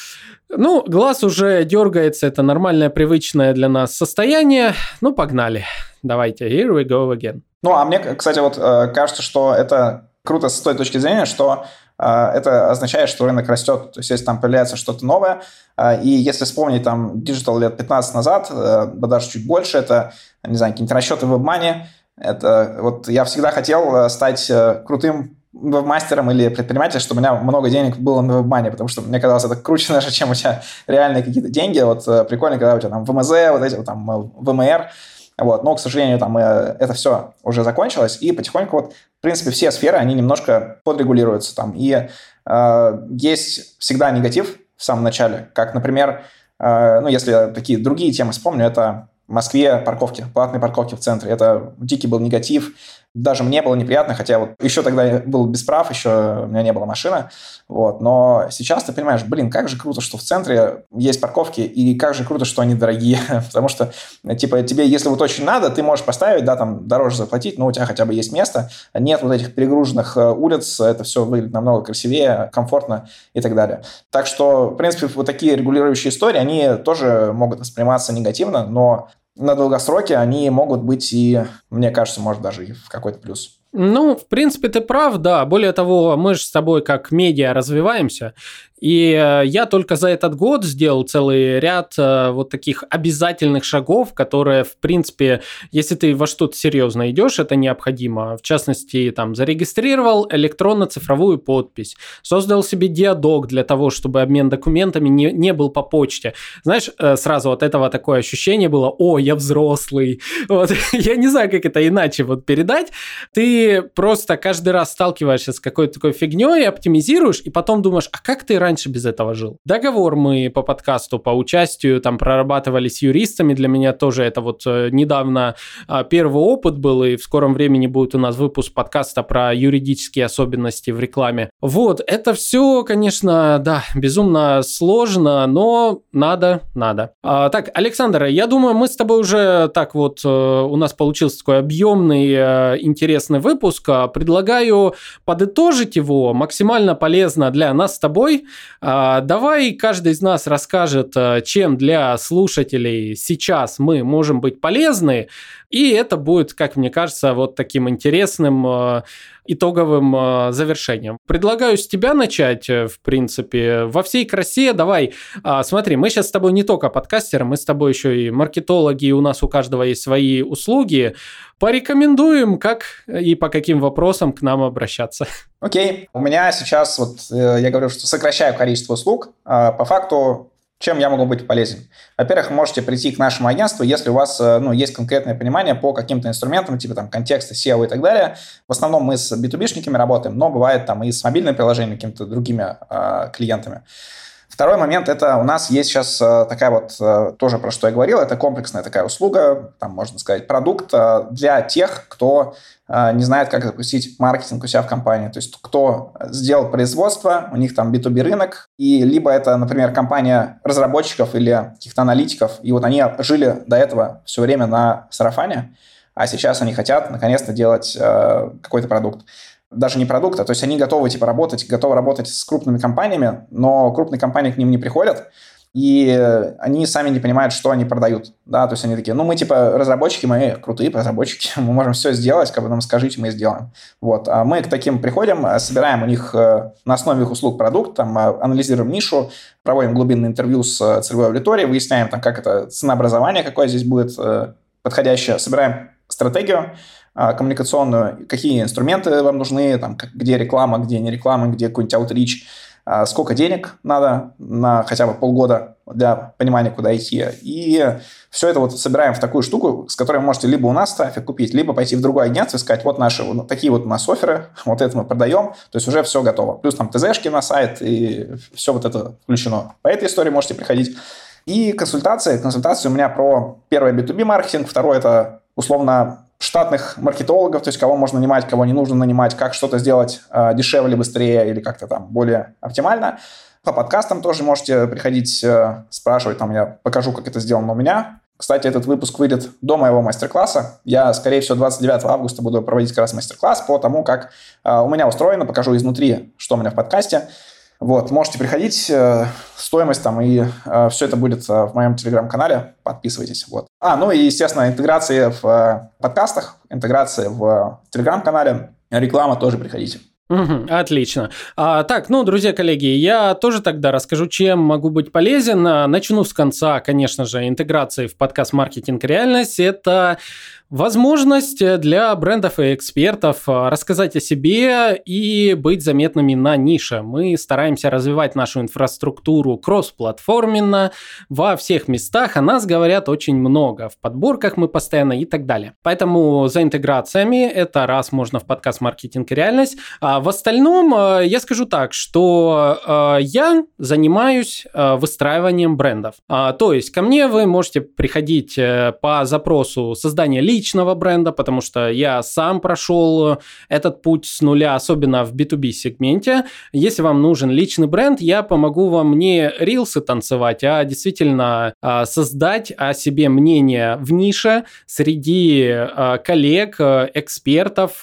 [SPEAKER 1] ну, глаз уже дергается, это нормальное, привычное для нас состояние. Ну, погнали. Давайте, here we go again.
[SPEAKER 2] Ну, а мне, кстати, вот э, кажется, что это круто с той точки зрения, что это означает, что рынок растет. То есть, если там появляется что-то новое, э, и если вспомнить там digital лет 15 назад, даже чуть больше, это, не знаю, какие-нибудь расчеты в WebMoney, это вот я всегда хотел стать крутым веб-мастером или предпринимателем, чтобы у меня много денег было на веб потому что мне казалось, это круче [laughs] даже, чем у тебя реальные какие-то деньги. Вот э, прикольно, когда у тебя там ВМЗ, вот эти вот там э, ВМР, вот, но, к сожалению, там э, это все уже закончилось, и потихоньку вот, в принципе, все сферы, они немножко подрегулируются там, и э, есть всегда негатив в самом начале, как, например, э, ну, если такие другие темы вспомню, это в Москве парковки, платные парковки в центре. Это дикий был негатив. Даже мне было неприятно, хотя вот еще тогда я был без прав, еще у меня не было машины, вот, но сейчас ты понимаешь, блин, как же круто, что в центре есть парковки, и как же круто, что они дорогие, [laughs] потому что, типа, тебе, если вот очень надо, ты можешь поставить, да, там, дороже заплатить, но у тебя хотя бы есть место, нет вот этих перегруженных э, улиц, это все выглядит намного красивее, комфортно и так далее. Так что, в принципе, вот такие регулирующие истории, они тоже могут восприниматься негативно, но на долгосроке они могут быть и, мне кажется, может даже и в какой-то плюс.
[SPEAKER 1] Ну, в принципе, ты прав, да. Более того, мы же с тобой как медиа развиваемся, и э, я только за этот год сделал целый ряд э, вот таких обязательных шагов, которые, в принципе, если ты во что-то серьезно идешь, это необходимо. В частности, там, зарегистрировал электронно-цифровую подпись, создал себе диадок для того, чтобы обмен документами не, не был по почте. Знаешь, э, сразу от этого такое ощущение было, о, я взрослый. [laughs] Вот, [laughs] я не знаю, как это иначе вот передать. Ты просто каждый раз сталкиваешься с какой-то такой фигней, оптимизируешь, и потом думаешь, а как ты раньше раньше без этого жил. Договор мы по подкасту, по участию там прорабатывали с юристами. Для меня тоже это вот э, недавно а, первый опыт был, и в скором времени будет у нас выпуск подкаста про юридические особенности в рекламе. Вот, это все, конечно, да, безумно сложно, но надо, надо. А, так, Александр, я думаю, мы с тобой уже так вот, э, у нас получился такой объемный, э, интересный выпуск. Предлагаю подытожить его максимально полезно для нас с тобой. А, давай каждый из нас расскажет, э, чем для слушателей сейчас мы можем быть полезны, и это будет, как мне кажется, вот таким интересным э, итоговым э, завершением. Предлагаю с тебя начать, в принципе, во всей красе. Давай, а, смотри, мы сейчас с тобой не только подкастеры, мы с тобой еще и маркетологи, и у нас у каждого есть свои услуги. Порекомендуем, как и по каким вопросам к нам обращаться.
[SPEAKER 2] Окей. У меня сейчас, вот я говорю, что сокращаю количество услуг. А, по факту чем я могу быть полезен? Во-первых, можете прийти к нашему агентству, если у вас э, ну, есть конкретное понимание по каким-то инструментам, типа там контекста, SEO и так далее. В основном мы с B2B-шниками работаем, но бывает там и с мобильным приложением, какими-то другими э, клиентами. Второй момент – это у нас есть сейчас э, такая вот, э, тоже про что я говорил, это комплексная такая услуга, там, можно сказать, продукт э, для тех, кто не знает, как запустить маркетинг у себя в компании. То есть кто сделал производство, у них там B2B рынок, и либо это, например, компания разработчиков или каких-то аналитиков, и вот они жили до этого все время на сарафане, а сейчас они хотят наконец-то делать какой-то продукт даже не продукта, то есть они готовы типа работать, готовы работать с крупными компаниями, но крупные компании к ним не приходят, и они сами не понимают, что они продают, да, то есть они такие, ну, мы, типа, разработчики, мы крутые разработчики, [laughs] мы можем все сделать, как бы нам скажите, мы сделаем. Вот, а мы к таким приходим, собираем у них э, на основе их услуг продукт, там, а, анализируем нишу, проводим глубинное интервью с э, целевой аудиторией, выясняем, там, как это ценообразование, какое здесь будет э, подходящее, собираем стратегию, а, коммуникационную, какие инструменты вам нужны, там, где реклама, где не реклама, где какой-нибудь outreach, а, сколько денег надо на хотя бы полгода для понимания, куда идти. И все это вот собираем в такую штуку, с которой вы можете либо у нас трафик купить, либо пойти в другое агентство и сказать, вот наши, вот такие вот у нас оферы, [laughs] вот это мы продаем, то есть уже все готово. Плюс там ТЗшки на сайт, и все вот это включено. По этой истории можете приходить. И консультации. Консультации у меня про первое B2B маркетинг, второе это условно штатных маркетологов, то есть кого можно нанимать, кого не нужно нанимать, как что-то сделать э, дешевле, быстрее или как-то там более оптимально. По подкастам тоже можете приходить, э, спрашивать, там я покажу, как это сделано у меня. Кстати, этот выпуск выйдет до моего мастер-класса. Я, скорее всего, 29 августа буду проводить как раз мастер-класс по тому, как э, у меня устроено, покажу изнутри, что у меня в подкасте. Вот, можете приходить, э, стоимость там, и э, все это будет э, в моем телеграм-канале, подписывайтесь. Вот. А, ну и, естественно, интеграции в подкастах, интеграции в телеграм-канале, реклама тоже приходите.
[SPEAKER 1] Отлично. А, так, ну, друзья, коллеги, я тоже тогда расскажу, чем могу быть полезен. Начну с конца, конечно же, интеграции в подкаст «Маркетинг. Реальность». Это Возможность для брендов и экспертов а, рассказать о себе и быть заметными на нише. Мы стараемся развивать нашу инфраструктуру кроссплатформенно во всех местах. О нас говорят очень много. В подборках мы постоянно и так далее. Поэтому за интеграциями это раз можно в подкаст «Маркетинг и реальность». А в остальном э, я скажу так, что э, я занимаюсь э, выстраиванием брендов. А, то есть ко мне вы можете приходить по запросу создания личного бренда, потому что я сам прошел этот путь с нуля, особенно в B2B сегменте. Если вам нужен личный бренд, я помогу вам не рилсы танцевать, а действительно создать о себе мнение в нише среди коллег, экспертов,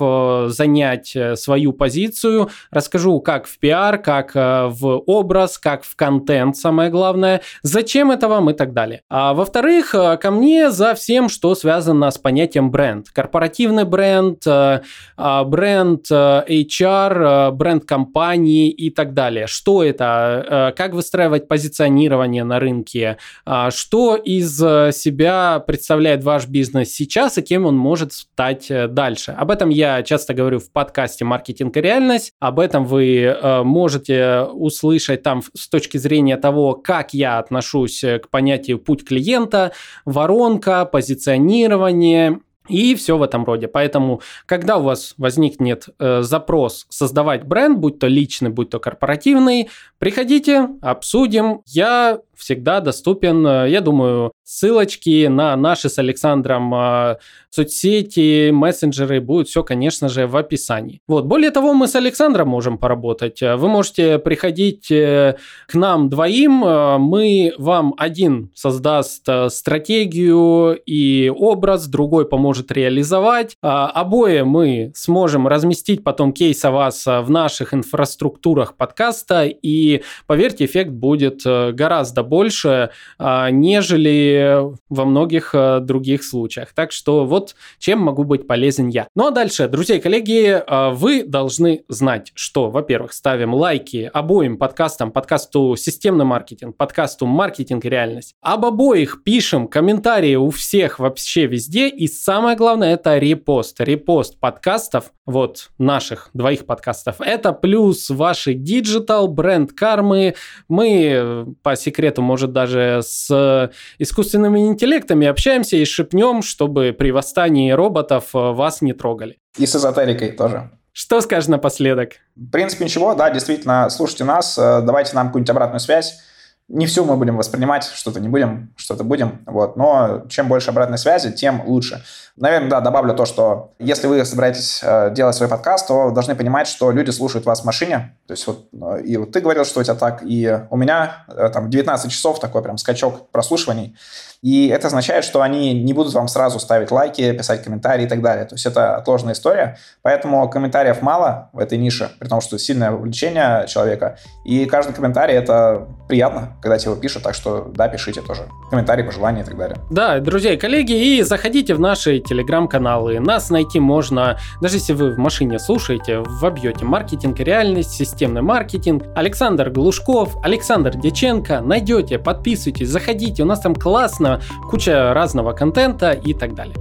[SPEAKER 1] занять свою позицию, расскажу, как в пиар, как э, в образ, как в контент, самое главное, зачем это вам и так далее. А во-вторых, э, ко мне за всем, что связано с понятием бренд. Корпоративный бренд, э, а, бренд HR, бренд компании и так далее. Что это? Как выстраивать позиционирование на рынке? Что из себя представляет ваш бизнес сейчас и кем он может стать дальше? Об этом я часто говорю в подкасте «Маркетинг и реальность». Об этом вы э, можете услышать там с точки зрения того, как я отношусь к понятию «путь клиента», воронка, позиционирование, и все в этом роде. Поэтому, когда у вас возникнет э, запрос создавать бренд, будь то личный, будь то корпоративный, приходите, обсудим. Я всегда доступен. Э, я думаю, ссылочки на наши с Александром э, соцсети, мессенджеры будут все, конечно же, в описании. Вот. Более того, мы с Александром можем поработать. Вы можете приходить э, к нам двоим. Мы вам один создаст стратегию и образ, другой поможет реализовать. Обои мы сможем разместить потом кейс о вас в наших инфраструктурах подкаста. И поверьте, эффект будет гораздо больше, а, нежели во многих а, других случаях. Так что вот чем могу быть полезен я. Ну а дальше, друзья и коллеги, а, вы должны знать, что, во-первых, ставим лайки обоим подкастам, подкасту «Системный маркетинг», подкасту «Маркетинг и реальность». Об обоих пишем комментарии у всех вообще везде. И самое главное, это репост. Репост подкастов, вот наших двоих подкастов. Это плюс ваши digital, бренд кармы. Мы по секрету может, даже с искусственными интеллектами общаемся и шепнем, чтобы при восстании роботов э, вас не трогали.
[SPEAKER 2] И с эзотерикой тоже.
[SPEAKER 1] Что скажешь напоследок?
[SPEAKER 2] В принципе, ничего, да, действительно, слушайте нас, э, давайте нам какую-нибудь обратную связь не все мы будем воспринимать, что-то не будем, что-то будем, вот, но чем больше обратной связи, тем лучше. Наверное, да, добавлю то, что если вы собираетесь э, делать свой подкаст, то вы должны понимать, что люди слушают вас в машине, то есть вот, э, и вот ты говорил, что у тебя так, и у меня э, там 19 часов такой прям скачок прослушиваний, и это означает, что они не будут вам сразу ставить лайки, писать комментарии и так далее. То есть это отложенная история. Поэтому комментариев мало в этой нише, при том, что сильное увлечение человека. И каждый комментарий это приятно, когда тебе пишут. Так что да, пишите тоже. Комментарии, пожелания и так далее.
[SPEAKER 1] Да, друзья и коллеги, и заходите в наши телеграм-каналы. Нас найти можно, даже если вы в машине слушаете, вобьете маркетинг и реальность, системный маркетинг. Александр Глушков, Александр Деченко. Найдете, подписывайтесь, заходите. У нас там классно куча разного контента и так далее.